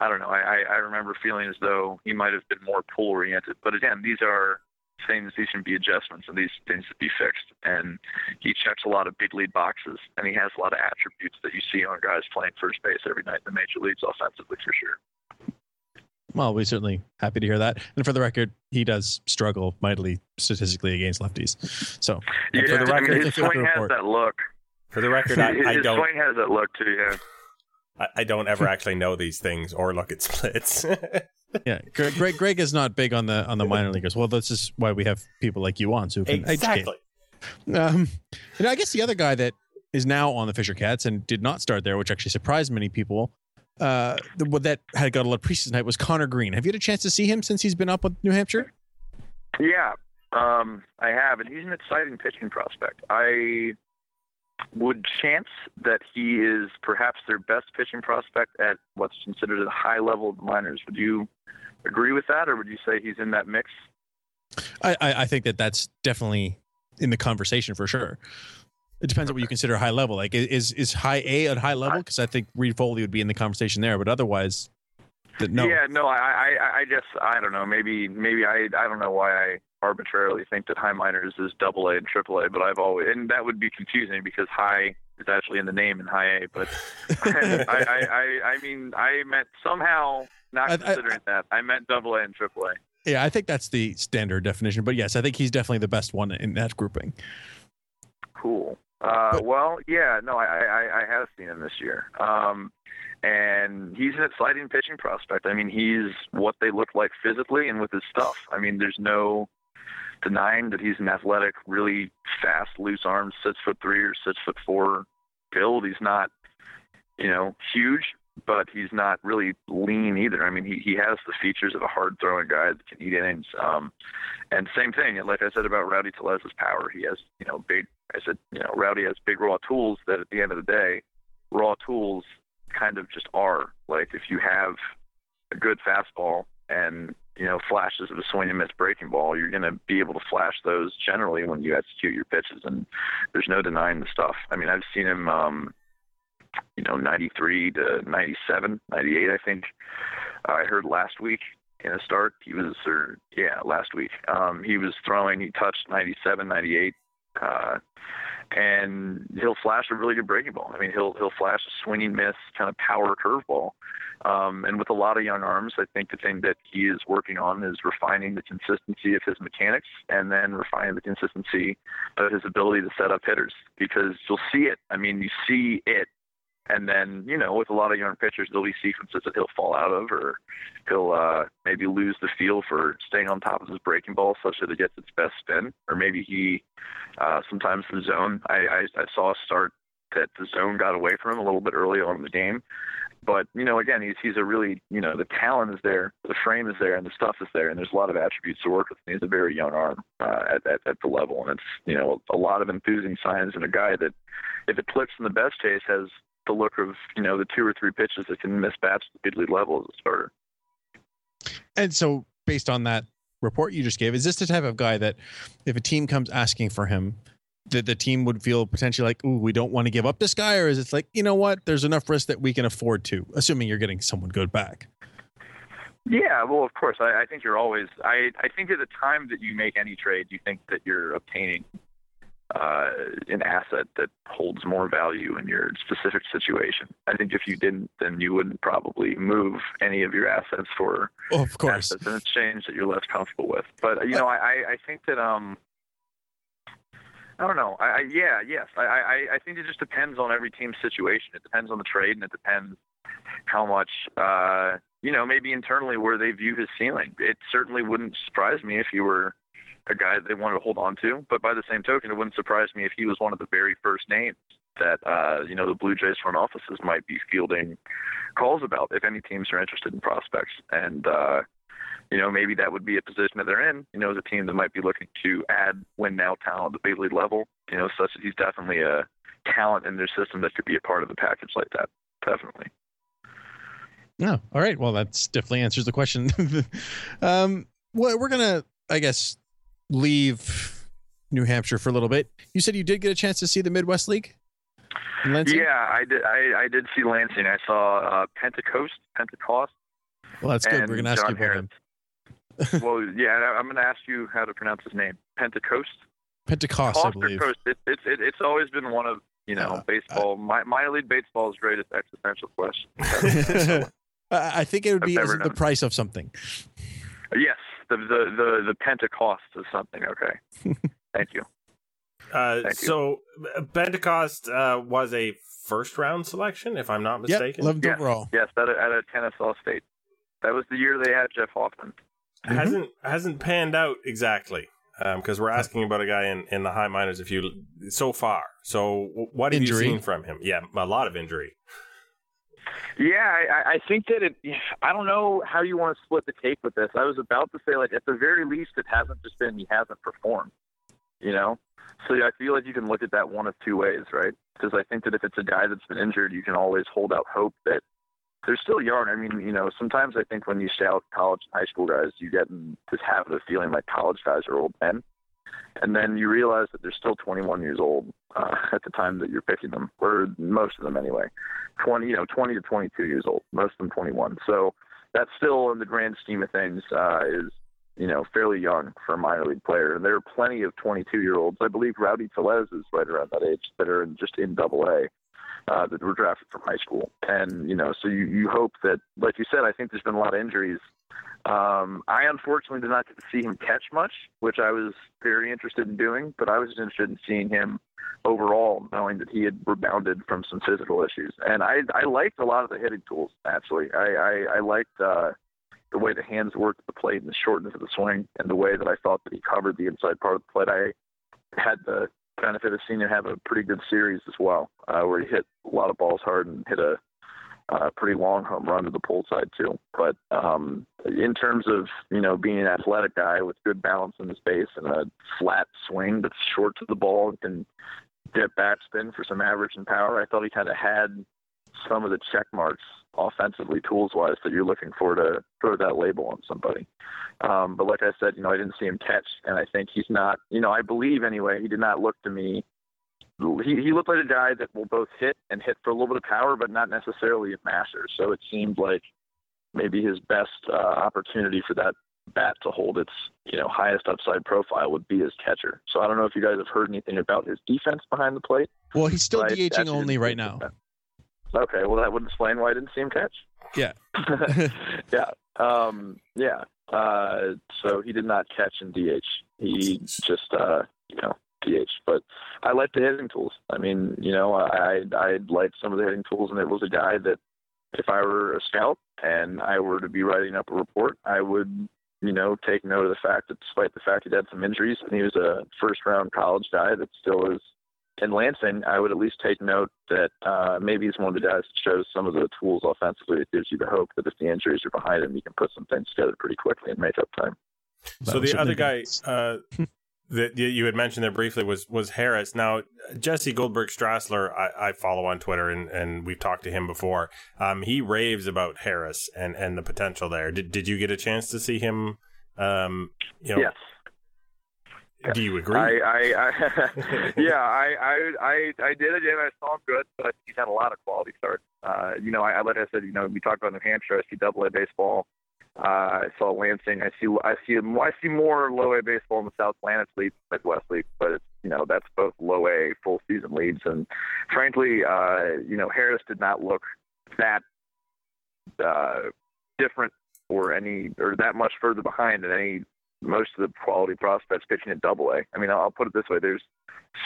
I don't know. I, I I remember feeling as though he might have been more pull oriented, but again, these are things. These can be adjustments, and these things to be fixed. And he checks a lot of big lead boxes, and he has a lot of attributes that you see on guys playing first base every night in the major leagues offensively for sure. Well, we're certainly happy to hear that. And for the record, he does struggle mightily statistically against lefties. So Yeah, for the I record- mean, his Thank you swing has that look. For the record, I, his I his don't. swing has that look too. Yeah. I, I don't ever actually know these things or look at splits. yeah, Greg, Greg, Greg is not big on the on the minor leaguers. Well, this is why we have people like you on, so who can educate. exactly. Um, you know, I guess the other guy that is now on the Fisher Cats and did not start there, which actually surprised many people, uh, the, that had got a lot of preseason hype was Conner Greene. Have you had a chance to see him since he's been up with New Hampshire? Yeah, um, I have, and he's an exciting pitching prospect. I would chance that he is perhaps their best pitching prospect at what's considered a high level of the minors. Would you agree with that, or would you say he's in that mix? I, I, think that that's definitely in the conversation for sure. It depends on what you consider high level. Like, is is high A at high level? Because I think Reid-Foley would be in the conversation there, but otherwise, no. Yeah, no, I, I, I just, I don't know. Maybe, maybe I, I don't know why I arbitrarily think that high minors is double A and triple A, but I've always, and that would be confusing because high is actually in the name in high A. But I, I, I, I mean, I meant somehow not I- I- considering that. I meant double A and triple A. Yeah, I think that's the standard definition. But yes, I think he's definitely the best one in that grouping. Cool. Uh, well, yeah, no, I, I, I have seen him this year. Um, and he's an exciting pitching prospect. I mean, he's what they look like physically and with his stuff. I mean, there's no denying that he's an athletic, really fast, loose arms, six foot three or six foot four build. He's not, you know, huge, but he's not really lean either. I mean, he, he has the features of a hard throwing guy that can eat innings. Um, and same thing, like I said about Rowdy Tellez's power, he has, you know, big, I said, you know, Rowdy has big raw tools that at the end of the day, raw tools kind of just are. Like if you have a good fastball and, you know, flashes of a swing and miss breaking ball, you're going to be able to flash those generally when you execute your pitches. And there's no denying the stuff. I mean, I've seen him, um, you know, 93 to 97, 98, I think. I heard last week in a start, he was, or yeah, last week, um, he was throwing, he touched 97, 98. Uh, and he'll flash a really good breaking ball. I mean, he'll he'll flash a swinging miss, kind of power curveball. Um, and with a lot of young arms, I think the thing that he is working on is refining the consistency of his mechanics, and then refining the consistency of his ability to set up hitters. Because you'll see it. I mean, you see it, and then you know, with a lot of young pitchers, there'll be sequences that he'll fall out of, or he'll uh, maybe lose the feel for staying on top of his breaking ball, such that it gets its best spin, or maybe he uh, sometimes the zone. I, I, I saw a start that the zone got away from him a little bit early on in the game. But you know, again, he's he's a really you know the talent is there, the frame is there, and the stuff is there, and there's a lot of attributes to work with. And he's a very young arm uh, at, at at the level, and it's you know a lot of enthusing signs in a guy that, if it clicks in the best case, has the look of you know the two or three pitches that can miss bats at the league level as a starter. And so, based on that report you just gave, is this the type of guy that if a team comes asking for him, that the team would feel potentially like, ooh, we don't want to give up this guy? Or is it like, you know what, there's enough risk that we can afford to, assuming you're getting someone good back? Yeah, well, of course. I, I think you're always. I I think at the time that you make any trade, you think that you're obtaining uh, an asset that holds more value in your specific situation. I think if you didn't, then you wouldn't probably move any of your assets for Oh, of course. assets in exchange that you're less comfortable with. But you know, I I I think that um. I don't know. I, I yeah, yes. I, I I think it just depends on every team's situation. It depends on the trade, and it depends how much uh you know, maybe internally where they view his ceiling. It certainly wouldn't surprise me if you were a guy they wanted to hold on to. But by the same token, it wouldn't surprise me if he was one of the very first names that uh, you know the Blue Jays front offices might be fielding calls about if any teams are interested in prospects. And uh, you know maybe that would be a position that they're in. You know, as a team that might be looking to add win now talent at the big league level. You know, such that he's definitely a talent in their system that could be a part of the package like that. Definitely. No. All right. Well, that's definitely answers the question. um, well, we're gonna, I guess, leave New Hampshire for a little bit. You said you did get a chance to see the Midwest League. Lansing? Yeah, I did. I, I did see Lansing. I saw uh, Pentecost, Pentecost, Well, that's good. We're gonna ask John you about him. Well, yeah, I'm going to ask you how to pronounce his name. Pentecost. Pentecost, I Cost believe. Coast? It, it's it, it's always been one of you know Uh, baseball, mi- minor league baseball's greatest existential question. I think it would be never as the price of something. yes, the the the the Pentecost is something. Okay, thank you. Uh, Thank you. so uh, Pentecost uh, was a first round selection, if I'm not Yep, mistaken. 11th Yes. overall. Yes, at a, at a Kennesaw State. That was the year they had Jeff Hoffman. Mhm. hasn't hasn't panned out exactly because we're asking about a guy in, in the high minors. If you so far, so what have Injury. you seen from him? Yeah, a lot of injury. Yeah, I, I think that it. I don't know how you want to split the cake with this. I was about to say, like, at the very least, it hasn't just been he hasn't performed. You know, so yeah, I feel like you can look at that one of two ways, right? Because I think that if it's a guy that's been injured, you can always hold out hope that they're still young. I mean, you know, sometimes I think when you scout college and high school guys, you get in this habit of feeling like college guys are old men. And then you realize that they're still 21 years old uh, at the time that you're picking them, or most of them anyway. 20, you know, 20 to 22 years old, most of them 21. So that's still, in the grand scheme of things, uh, is you know fairly young for a minor league player. And there are plenty of 22 year olds. I believe Rowdy Tellez is right around that age that are just in Double A. Uh, that were drafted from high school, and you know, so you, you hope that, like you said, I think there's been a lot of injuries um, I unfortunately did not get to see him catch much, which I was very interested in doing, but I was interested in seeing him overall, knowing that he had rebounded from some physical issues. And I, I liked a lot of the hitting tools, actually. I, I, I liked uh, the way the hands worked the plate and the shortness of the swing, and the way that I thought that he covered the inside part of the plate. I had the benefit of seeing him have a pretty good series as well, uh, where he hit a lot of balls hard and hit a uh, pretty long home run to the pull side too. But um, in terms of you know being an athletic guy with good balance in his base and a flat swing that's short to the ball and can dip backspin for some average and power, I thought he kind of had some of the check marks offensively, tools wise, that you're looking for to throw that label on somebody. Um, but like I said, you know, I didn't see him catch, and I think he's not. You know, I believe anyway. He did not look to me he, he looked like a guy that will both hit and hit for a little bit of power, but not necessarily a masher. So it seemed like maybe his best uh, opportunity for that bat to hold its you know highest upside profile would be as catcher. So I don't know if you guys have heard anything about his defense behind the plate. Well, he's still but DHing only right now. that. Okay, well that would explain why I didn't see him catch. Yeah. yeah. Um, yeah. Uh, so he did not catch in DH. He just, uh, you know, DH. But I like the hitting tools. I mean, you know, I I liked some of the hitting tools, and it was a guy that if I were a scout and I were to be writing up a report, I would, you know, take note of the fact that despite the fact he had some injuries and he was a first round college guy that still is in Lansing, I would at least take note that uh, maybe he's one of the guys that shows some of the tools offensively that gives you the hope that if the injuries are behind him, he can put some things together pretty quickly and make up time. So the other guy uh, that you- you had mentioned there briefly was was Harris. Now Jesse Goldberg Strassler, I, I follow on Twitter, and, and we've talked to him before. Um, he raves about Harris and, and the potential there. Did did you get a chance to see him? Um, you know, Yes. do you agree? I, I, I yeah, I, I, I, I did it, and I saw him good, but he's had a lot of quality starts. Uh, you know, I, I like I said, you know, we talked about New Hampshire. I see Double A baseball. Uh, I saw Lansing. I see, I see, I see more low A baseball in the South Atlantic League, Midwest League, but it's, you know, that's both low A full season leagues. And frankly, uh, you know, Harris did not look that uh, different or any or that much further behind than any most of the quality prospects pitching at Double A. I mean, I'll, I'll put it this way: there's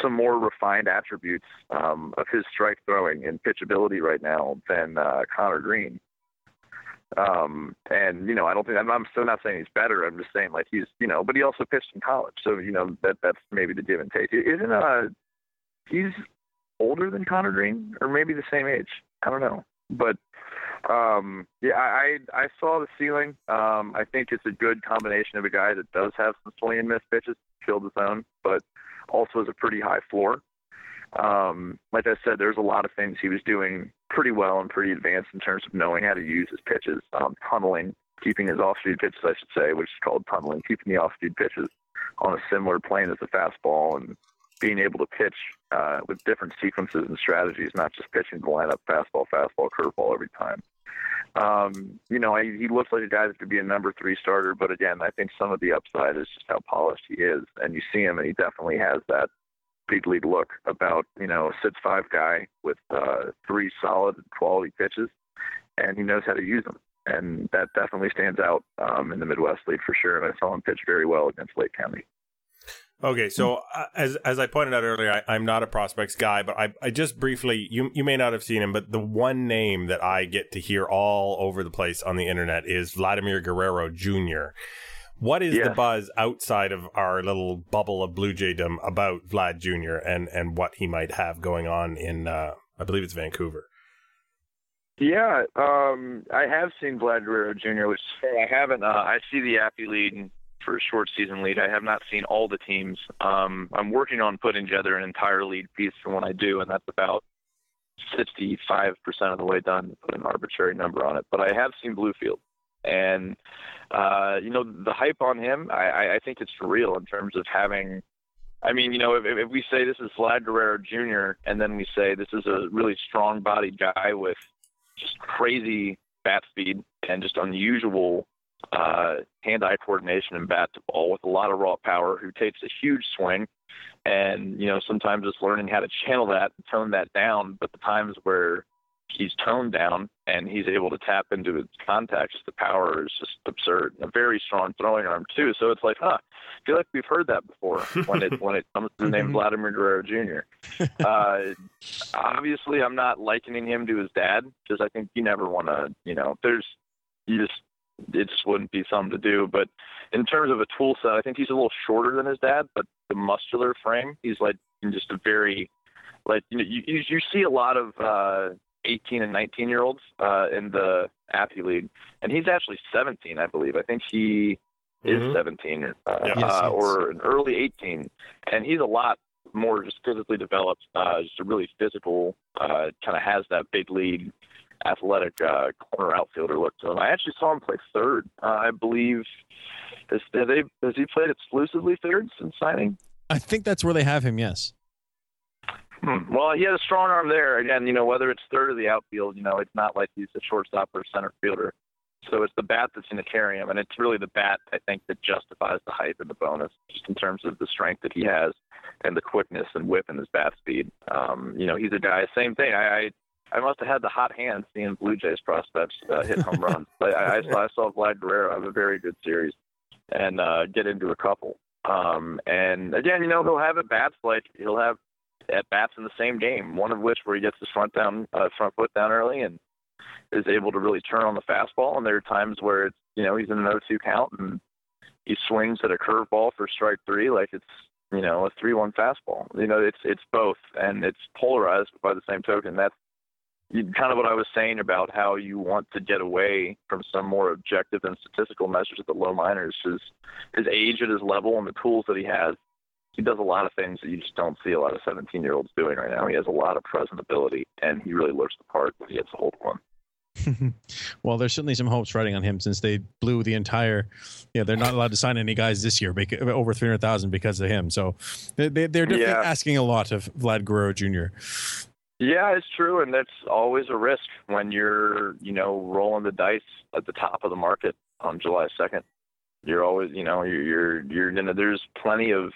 some more refined attributes um, of his strike throwing and pitchability right now than uh, Conner Greene. Um, and you know, I don't think I'm, I'm still not saying he's better. I'm just saying like he's you know, but he also pitched in college, so you know that that's maybe the give and take. Isn't uh he's older than Conner Greene or maybe the same age? I don't know, but um, yeah, I I saw the ceiling. Um, I think it's a good combination of a guy that does have some swing and miss pitches, field his own, but also has a pretty high floor. Um, like I said, there's a lot of things he was doing pretty well and pretty advanced in terms of knowing how to use his pitches, um, tunneling, keeping his off-speed pitches, I should say, which is called tunneling, keeping the off-speed pitches on a similar plane as the fastball, and being able to pitch uh, with different sequences and strategies, not just pitching the lineup fastball, fastball, curveball every time. Um, you know, I, he looks like a guy that could be a number three starter, but again, I think some of the upside is just how polished he is, and you see him, and he definitely has that big league look about you know a six five guy with uh, three solid quality pitches, and he knows how to use them, and that definitely stands out um, in the Midwest League for sure. And I saw him pitch very well against Lake County. Okay, so uh, as as I pointed out earlier, I, am not a prospects guy, but I I just briefly you you may not have seen him, but the one name that I get to hear all over the place on the internet is Vladimir Guerrero Jr. What is the buzz outside of our little bubble of Blue Jaydom about Vlad Jr. and and what he might have going on in uh, I believe it's Vancouver? Yeah, um, I have seen Vlad Guerrero Jr., which I haven't. Uh, I see the Appy League for a short season lead. I have not seen all the teams. Um, I'm working on putting together an entire lead piece for when I do, and that's about 65% of the way done to put an arbitrary number on it. But I have seen Bluefield. And, uh, you know, the hype on him, I, I think it's real in terms of having. I mean, you know, if, if we say this is Vlad Guerrero Jr., and then we say this is a really strong bodied guy with just crazy bat speed and just unusual uh, hand-eye coordination and bat to ball with a lot of raw power. Who takes a huge swing, and you know sometimes it's learning how to channel that tone that down. But the times where he's toned down and he's able to tap into his contacts, the power is just absurd. A very strong throwing arm too. So it's like, huh, I feel like we've heard that before when it when it comes to the name mm-hmm. Vladimir Guerrero Jr. Uh, obviously, I'm not likening him to his dad because I think you never want to, you know, there's you just it just wouldn't be something to do. But in terms of a tool set, I think he's a little shorter than his dad, but the muscular frame, he's like in just a very like you know you you see a lot of uh 18 and 19 year olds uh in the Appy League, and he's actually 17, I believe. I think he is mm-hmm. 17 uh, yes, uh, or an early 18, and he's a lot more just physically developed, uh, just a really physical, uh, kind of has that big league athletic uh, corner outfielder look to him. I actually saw him play third. Uh, I believe has, they, has he played exclusively third since signing? I think that's where they have him. Yes. Hmm. Well, he has a strong arm there. Again, you know, whether it's third or the outfield, you know, it's not like he's a shortstop or center fielder. So it's the bat that's going to carry him, and it's really the bat I think that justifies the height and the bonus, just in terms of the strength that he has and the quickness and whip and his bat speed. Um, you know, he's a guy. Same thing. I, I I must have had the hot hand seeing Blue Jays prospects uh, hit home runs. But I, I, saw, I saw Vlad Guerrero have a very good series and uh, get into a couple. Um, and again, you know, he'll have at bats like he'll have at bats in the same game. One of which where he gets his front down, uh, front foot down early, and is able to really turn on the fastball. And there are times where it's you know he's in an 0-2 count and he swings at a curveball for strike three like it's you know a three-one fastball. You know, it's it's both, and it's polarized. By the same token, that's kind of what I was saying about how you want to get away from some more objective and statistical measures at the low minors. His his age at his level and the tools that he has, he does a lot of things that you just don't see a lot of 17 year olds doing right now. He has a lot of present ability, and he really looks the part when he gets a hold of one. well, there's certainly some hopes riding on him since they blew the entire. Yeah, they're not allowed to sign any guys this year, because, over three hundred thousand because of him. So they, they, are definitely yeah. asking a lot of Vlad Guerrero Jr. Yeah, it's true, and that's always a risk when you're, you know, rolling the dice at the top of the market on July second. You're always, you know, you're you're, you're gonna. There's plenty of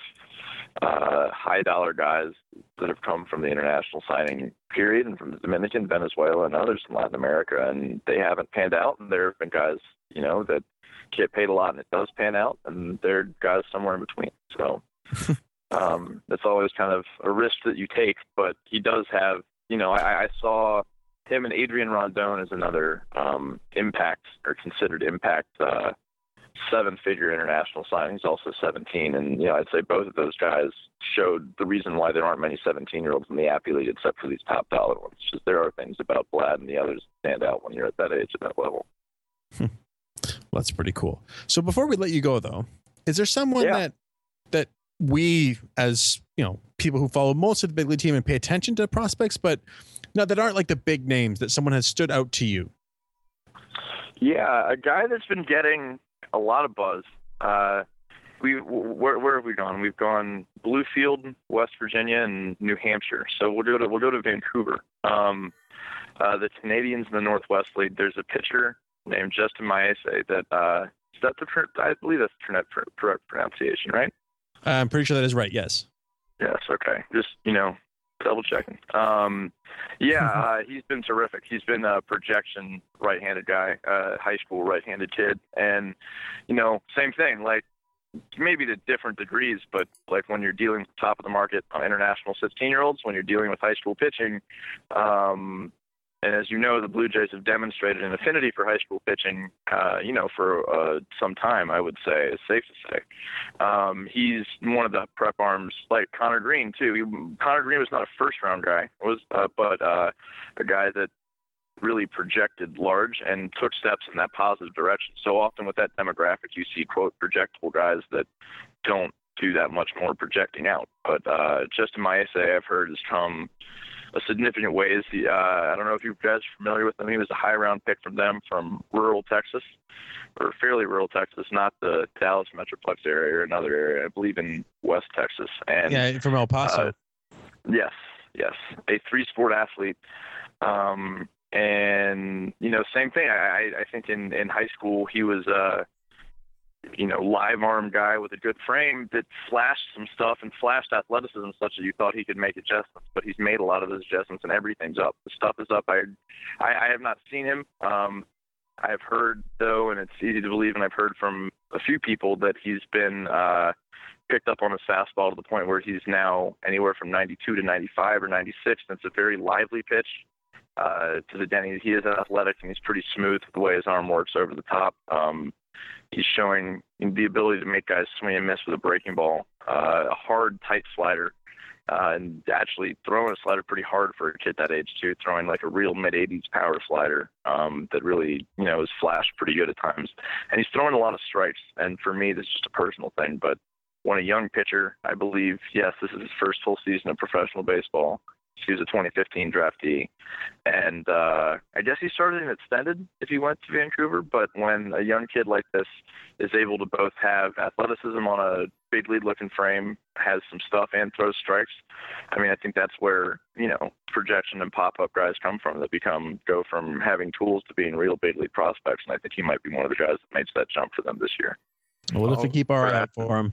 uh, high dollar guys that have come from the international signing period and from the Dominican, Venezuela, and others in Latin America, and they haven't panned out. And there have been guys, you know, that get paid a lot and it does pan out, and there are guys somewhere in between. So um, that's always kind of a risk that you take. But he does have you know, I, I saw him and Adrian Rondon is another um, impact or considered impact uh, seven-figure international signing. He's also 17, and you know I'd say both of those guys showed the reason why there aren't many 17-year-olds in the Appy League except for these top dollar ones. Just there are things about Vlad and the others that stand out when you're at that age and that level. Hmm. well, that's pretty cool. So before we let you go, though, is there someone Yeah. that that we, as you know, people who follow most of the big league team and pay attention to prospects, but no, that aren't like the big names that someone has stood out to you? Yeah, a guy that's been getting a lot of buzz. Uh, we where, where have we gone? We've gone Bluefield, West Virginia, and New Hampshire. So we'll go to we'll go to Vancouver. Um, uh, the Canadians in the Northwest League. There's a pitcher named Justin Maese that uh, is that the pr- I believe that's the correct, pr- correct pronunciation, right? I'm pretty sure that is right. Yes. Yes. Okay. Just you know, double checking. Um, yeah, uh, he's been terrific. He's been a projection right-handed guy, uh, high school right-handed kid, and you know, same thing. Like maybe to different degrees, but like when you're dealing with top of the market uh, international 16-year-olds, when you're dealing with high school pitching, um, and as you know, the Blue Jays have demonstrated an affinity for high school pitching, uh, you know, for uh, some time, I would say, it's safe to say. Um, he's one of the prep arms, like Conner Greene, too. He, Conner Greene was not a first round guy, was uh, but uh, a guy that really projected large and took steps in that positive direction. So often with that demographic, you see, quote, projectable guys that don't do that much more projecting out. But uh, Justin Maese, I've heard, has come a significant ways. He, uh, I don't know if you guys are familiar with him. He was a high round pick from them from rural Texas, or fairly rural Texas, not the Dallas Metroplex area or another area. I believe in West Texas. And Yeah, from El Paso. uh, yes, yes, a three sport athlete. Um, and you know, same thing. I, I- I think in in high school he was uh you know, live arm guy with a good frame that flashed some stuff and flashed athleticism such that you thought he could make adjustments. But he's made a lot of those adjustments and everything's up. The stuff is up. I I, I have not seen him. Um I've heard though, and it's easy to believe, and I've heard from a few people that he's been uh picked up on his fastball to the point where he's now anywhere from 92 to 95 or 96. And it's a very lively pitch uh, to the Denny. He is athletic and he's pretty smooth with the way his arm works over the top. Um, he's showing the ability to make guys swing and miss with a breaking ball, uh, a hard, tight slider, uh, and actually throwing a slider pretty hard for a kid that age too, throwing like a real mid 80s power slider um, that really, you know, is flashed pretty good at times. And he's throwing a lot of strikes. And for me, this is just a personal thing, but when a young pitcher, I believe, yes, this is his first full season of professional baseball. He was a 2015 draftee, and uh, I guess he started in extended if he went to Vancouver. But when a young kid like this is able to both have athleticism on a big lead looking frame, has some stuff, and throws strikes, I mean, I think that's where you know projection and pop up guys come from. That become go from having tools to being real big league prospects, and I think he might be one of the guys that makes that jump for them this year. We'll have to Oh, keep our eye crap. out for him.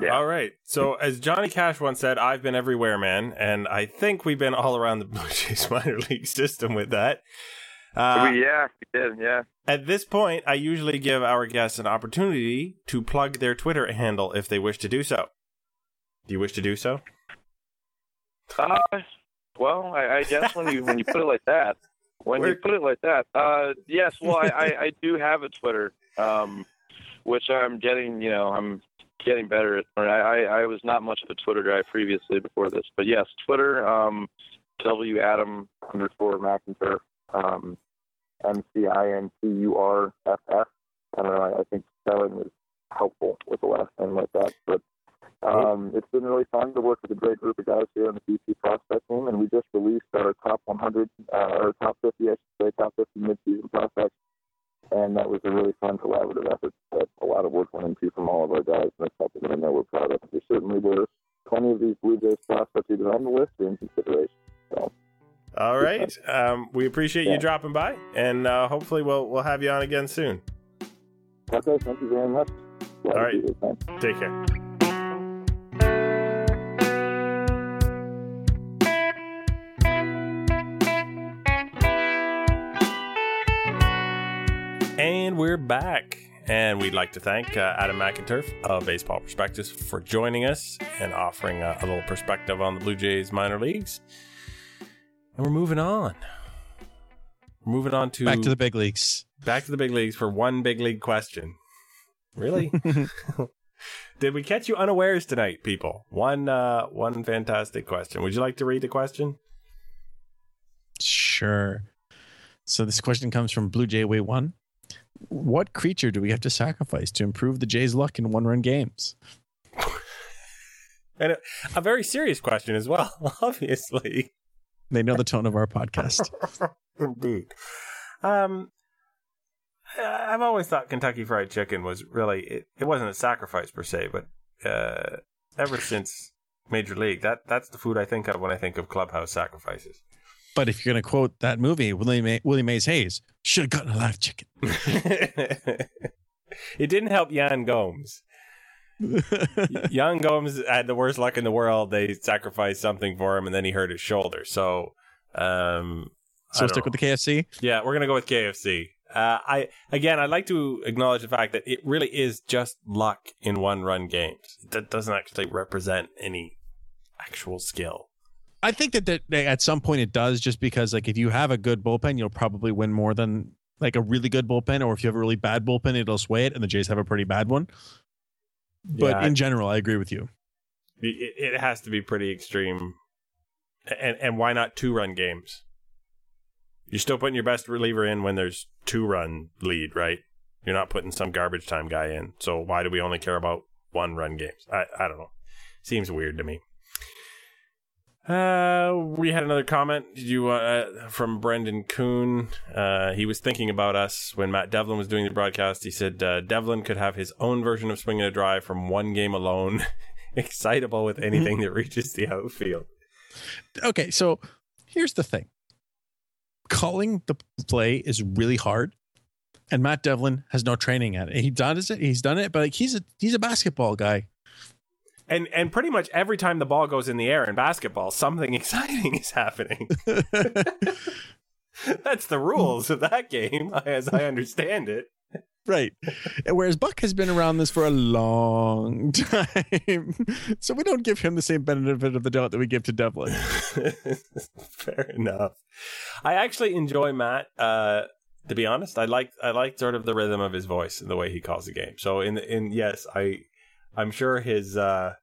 Yeah. All right. So, as Johnny Cash once said, I've been everywhere, man. And I think we've been all around the Blue Jays minor league system with that. Uh, we, yeah, we did. Yeah. at this point, I usually give our guests an opportunity to plug their Twitter handle if they wish to do so. Do you wish to do so? Uh, well, I, I guess when you when you put it like that, when Where- you put it like that, uh, yes. Well, I, I, I do have a Twitter, um, which I'm getting. You know, I'm getting better at. I, I was not much of a Twitter guy previously before this, but yes, Twitter. Um, W Adam underscore McInturff. Um, M C I N T U R F F. I don't know. I, I think spelling is helpful with the last name like that, but um, it's been really fun to work with a great group of guys here on the BP prospect team, and we just released our top 100, uh, top 50, I should say, top 50 midseason prospects, and that was a really fun collaborative effort lot of work went into from all of our guys, and that's something that I know we're proud of. There certainly were plenty of these Blue Jays prospects either on the list in consideration. So, All right. Um, we appreciate you dropping by, and uh, hopefully we'll we'll have you on again soon. okay, thank you very much. Glad All right. be here. Thanks. Take care. And we're back. And we'd like to thank uh, Adam McInturff of Baseball Prospectus for joining us and offering uh, a little perspective on the Blue Jays minor leagues. And And we're moving on. We're moving on to Back to the big leagues. back to the big leagues for one big league question. Really? Did we catch you unawares tonight, people? One uh one fantastic question. Would you like to read the question? Sure. So this question comes from Blue Jay Way One. What creature do we have to sacrifice to improve the Jays' luck in one-run games? And a, a very serious question as well, obviously. They know the tone of our podcast. Indeed. Um, I've always thought Kentucky Fried Chicken was really it, it wasn't a sacrifice per se, but uh, ever since Major League, that that's the food I think of when I think of clubhouse sacrifices. But if you're going to quote that movie, Willie, May- Willie Mays Hayes should have gotten a live chicken. it didn't help Yan Gomes. Yan Gomes had the worst luck in the world. They sacrificed something for him, and then he hurt his shoulder. So, um, so stick know. with the KFC. Yeah, we're gonna go with KFC. Uh, I again, I'd like to acknowledge the fact that it really is just luck in one-run games. That doesn't actually represent any actual skill. I think that, that at some point it does, just because like if you have a good bullpen, you'll probably win more than like a really good bullpen, or if you have a really bad bullpen, it'll sway it. And the Jays have a pretty bad one. But Yeah, in general, I agree with you. it, it has to be pretty extreme, and and why not two-run games? You're still putting your best reliever in when there's two-run lead, right? You're not putting some garbage time guy in. So why do we only care about one-run games? I I don't know. Seems weird to me. Uh, we had another comment. Did you uh, from Brendan Kuhn? Uh, he was thinking about us when Matt Devlin was doing the broadcast. He said uh, Devlin could have his own version of swinging a drive from one game alone, excitable with anything that reaches the outfield. Okay, so here's the thing. Calling the play is really hard. And Matt Devlin has no training at it. He does it. He's done it, but like he's a he's a basketball guy. And and pretty much every time the ball goes in the air in basketball, something exciting is happening. That's the rules of that game, as I understand it. right. Whereas Buck has been around this for a long time. so we don't give him the same benefit of the doubt that we give to Devlin. Fair enough. I actually enjoy Matt. Uh, to be honest, I like I like sort of the rhythm of his voice and the way he calls the game. So in in yes, I I'm sure his uh,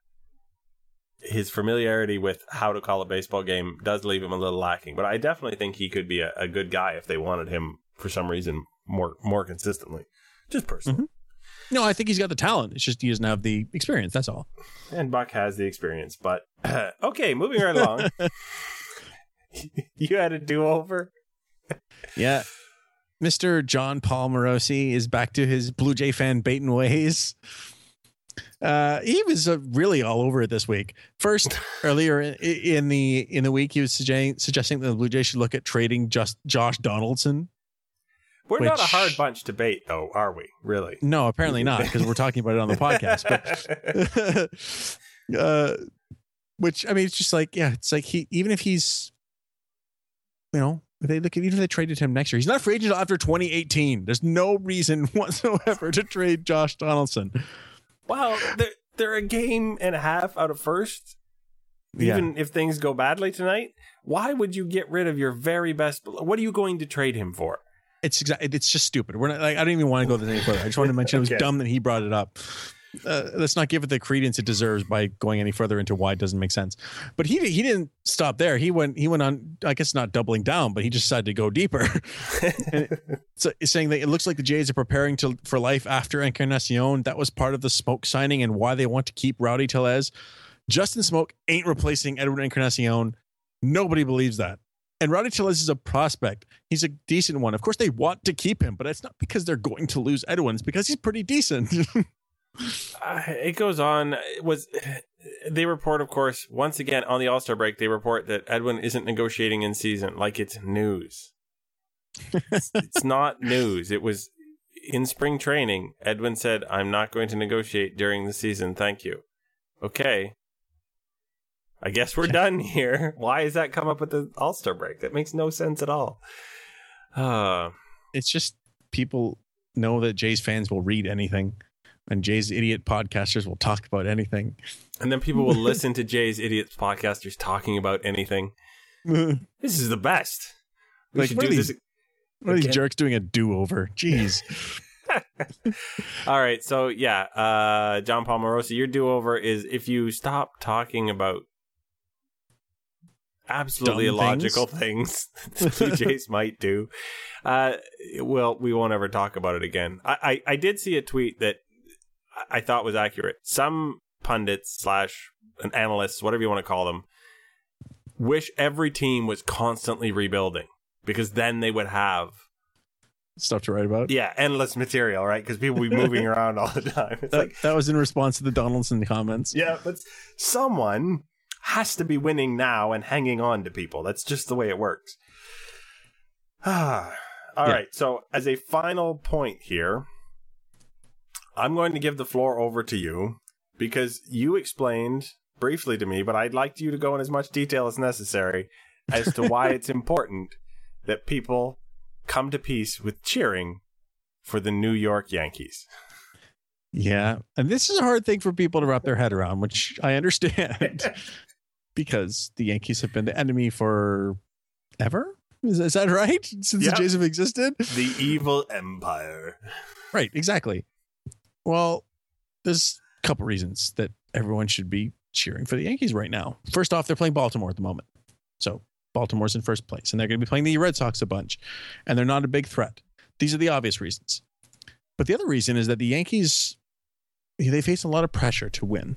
his familiarity with how to call a baseball game does leave him a little lacking. But I definitely think he could be a, a good guy if they wanted him for some reason more more consistently. Just personally. Mm-hmm. No, I think he's got the talent. It's just he doesn't have the experience. That's all. And Buck has the experience. But okay, moving right along. you had a do over. Yeah. Mr. Jon Paul Morosi is back to his Blue Jay fan baiting ways. Uh, he was uh, really all over it this week. First, earlier in, in the in the week, he was suggesting, suggesting that the Blue Jays should look at trading just Josh Donaldson. We're not a hard bunch to bait, though, are we? Really? No, apparently not, because we're talking about it on the podcast. But uh, which I mean, it's just like yeah, it's like he even if he's, you know, if they look at even if they traded him next year, he's not a free agent after 2018. There's no reason whatsoever to trade Josh Donaldson. Well, they're, they're a game and a half out of first. Even if things go badly tonight, why would you get rid of your very best? What are you going to trade him for? it's exactly it's just stupid. We're not like I don't even want to go this any further. I just wanted to mention it was dumb that he brought it up. Uh, let's not give it the credence it deserves by going any further into why it doesn't make sense. But he he didn't stop there. He went he went on. I guess not doubling down, but he just decided to go deeper. so he's saying that it looks like the Jays are preparing to for life after Encarnacion. That was part of the Smoak signing and why they want to keep Rowdy Tellez. Justin Smoak ain't replacing Edward Encarnacion. Nobody believes that. And Rowdy Tellez is a prospect. He's a decent one. Of course, they want to keep him, but it's not because they're going to lose Edwin. It's because he's pretty decent. Uh, it goes on. It was they report, of course, once again on the All Star break. They report that Edwin isn't negotiating in season, like it's news. it's, it's not news. It was in spring training. Edwin said, "I'm not going to negotiate during the season. Thank you." Okay. I guess we're done here. Why has that come up at the All Star break? That makes no sense at all. Uh, it's just people know that Jays fans will read anything, and Jays idiot podcasters will talk about anything. and then people will listen to Jay's idiot podcasters talking about anything. This is the best. We Like, should what do are this. these- are these jerks doing a do-over? Jeez. All right, so yeah, uh, Jon Paul Morosi, your do-over is if you stop talking about absolutely Dumb illogical things, Blue Jays might do. Uh, well, we won't ever talk about it again. I, I, I did see a tweet that I- thought was accurate. Some pundits slash analysts, whatever you want to call them, wish every team was constantly rebuilding because then they would have Stuff to write about. yeah endless material, right? Because people be moving around all the time. It's That, like that was in response to the Donaldson comments. yeah, but someone has to be winning now and hanging on to people. That's just the way it works. Ah, all right. Yeah. So, as a final point here, I'm going to give the floor over to you because you explained briefly to me, but I'd like you to go in as much detail as necessary as to why it's important that people come to peace with cheering for the New York Yankees. Yeah. And this is a hard thing for people to wrap their head around, which I understand because the Yankees have been the enemy for ever. Is, is that right? Since Yeah. the Jays have existed? The evil empire. Right. Exactly. Well, there's a couple reasons that everyone should be cheering for the Yankees right now. First off, they're playing Baltimore at the moment. So Baltimore's in first place, and they're going to be playing the Red Sox a bunch, and they're not a big threat. These are the obvious reasons. But the other reason is that the Yankees, they face a lot of pressure to win.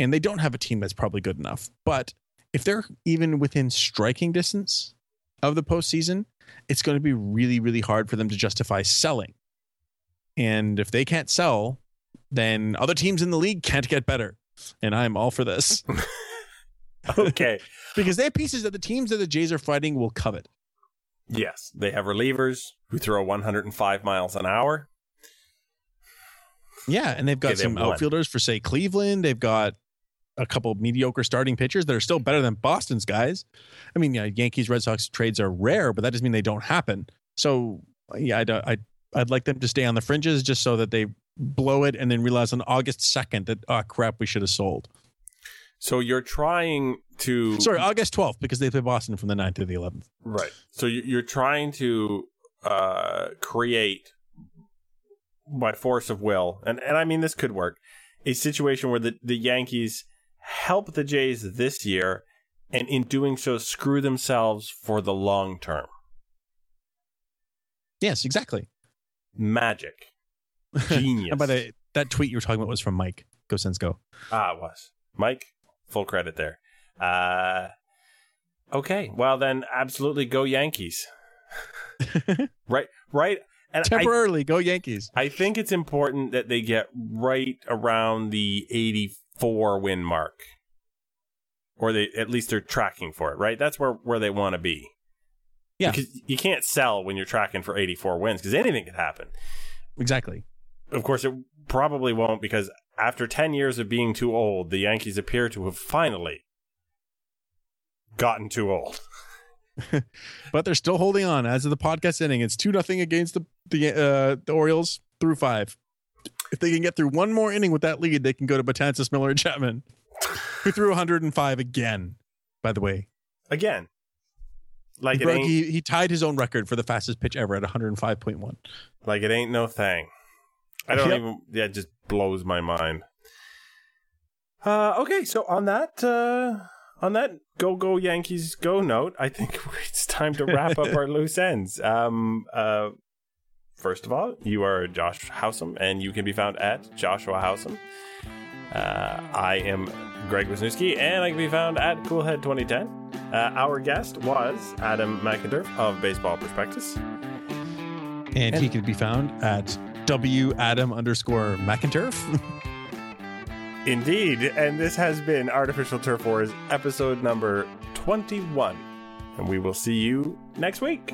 And they don't have a team that's probably good enough. But if they're even within striking distance of the postseason, it's going to be really, really hard for them to justify selling. And if they can't sell, then other teams in the league can't get better. And I'm all for this Okay. because they have pieces that the teams that the Jays are fighting will covet. yes, they have relievers who throw 105 miles an hour. Yeah, and they've got Okay, some outfielders for say Cleveland. They've got a couple of mediocre starting pitchers that are still better than Boston's guys. I mean, yeah, Yankees Red Sox trades are rare, but that doesn't mean they don't happen. So yeah, I'd, I'd I'd like them to stay on the fringes just so that they blow it and then realize on August second that oh crap we should have sold. So you're trying to Sorry, August twelfth because they play Boston from the 9th to the eleventh. right. So you- you're trying to uh, create by force of will, and and I mean this could work, a situation where the the Yankees help the Jays this year, and in doing so screw themselves for the long term. Yes, exactly. Magic, genius. And by the that tweet you were talking about was from Mike. Go Sens go. Ah, it was. Mike, full credit there. Uh, okay, well then, absolutely go Yankees. right, right. And I, Temporarily, go Yankees. I think it's important that they get right around the 84 win mark. Or they at least they're tracking for it, right? That's where, where they want to be. Yeah. Because you can't sell when you're tracking for 84 wins because anything could happen. Exactly. Of course, it probably won't because after 10 years of being too old, the Yankees appear to have finally gotten too old. but they're still holding on as of the podcast ending. It's two nothing against the the uh, the Orioles through five. If they can get through one more inning with that lead, they can go to Betances, Miller, and Chapman, who threw 105 again. By the way, Again. Like he, broke- he, he tied his own record for the fastest pitch ever at 105.1. like it ain't no thing. I don't Yep. even yeah, it just blows my mind. Uh okay, so on that uh on that go go Yankees go note, I think it's time to wrap up our loose ends. Um uh first of all, you are Josh Howsam and you can be found at Joshua Howsam. Uh, I am Greg Wisniewski, and I can be found at Coolhead 2010. Uh, our guest was Adam McInturff of Baseball Prospectus. And, And- he can be found at W Adam underscore McInturff. Indeed, and this has been Artificial Turf Wars episode number 21. And we will see you next week.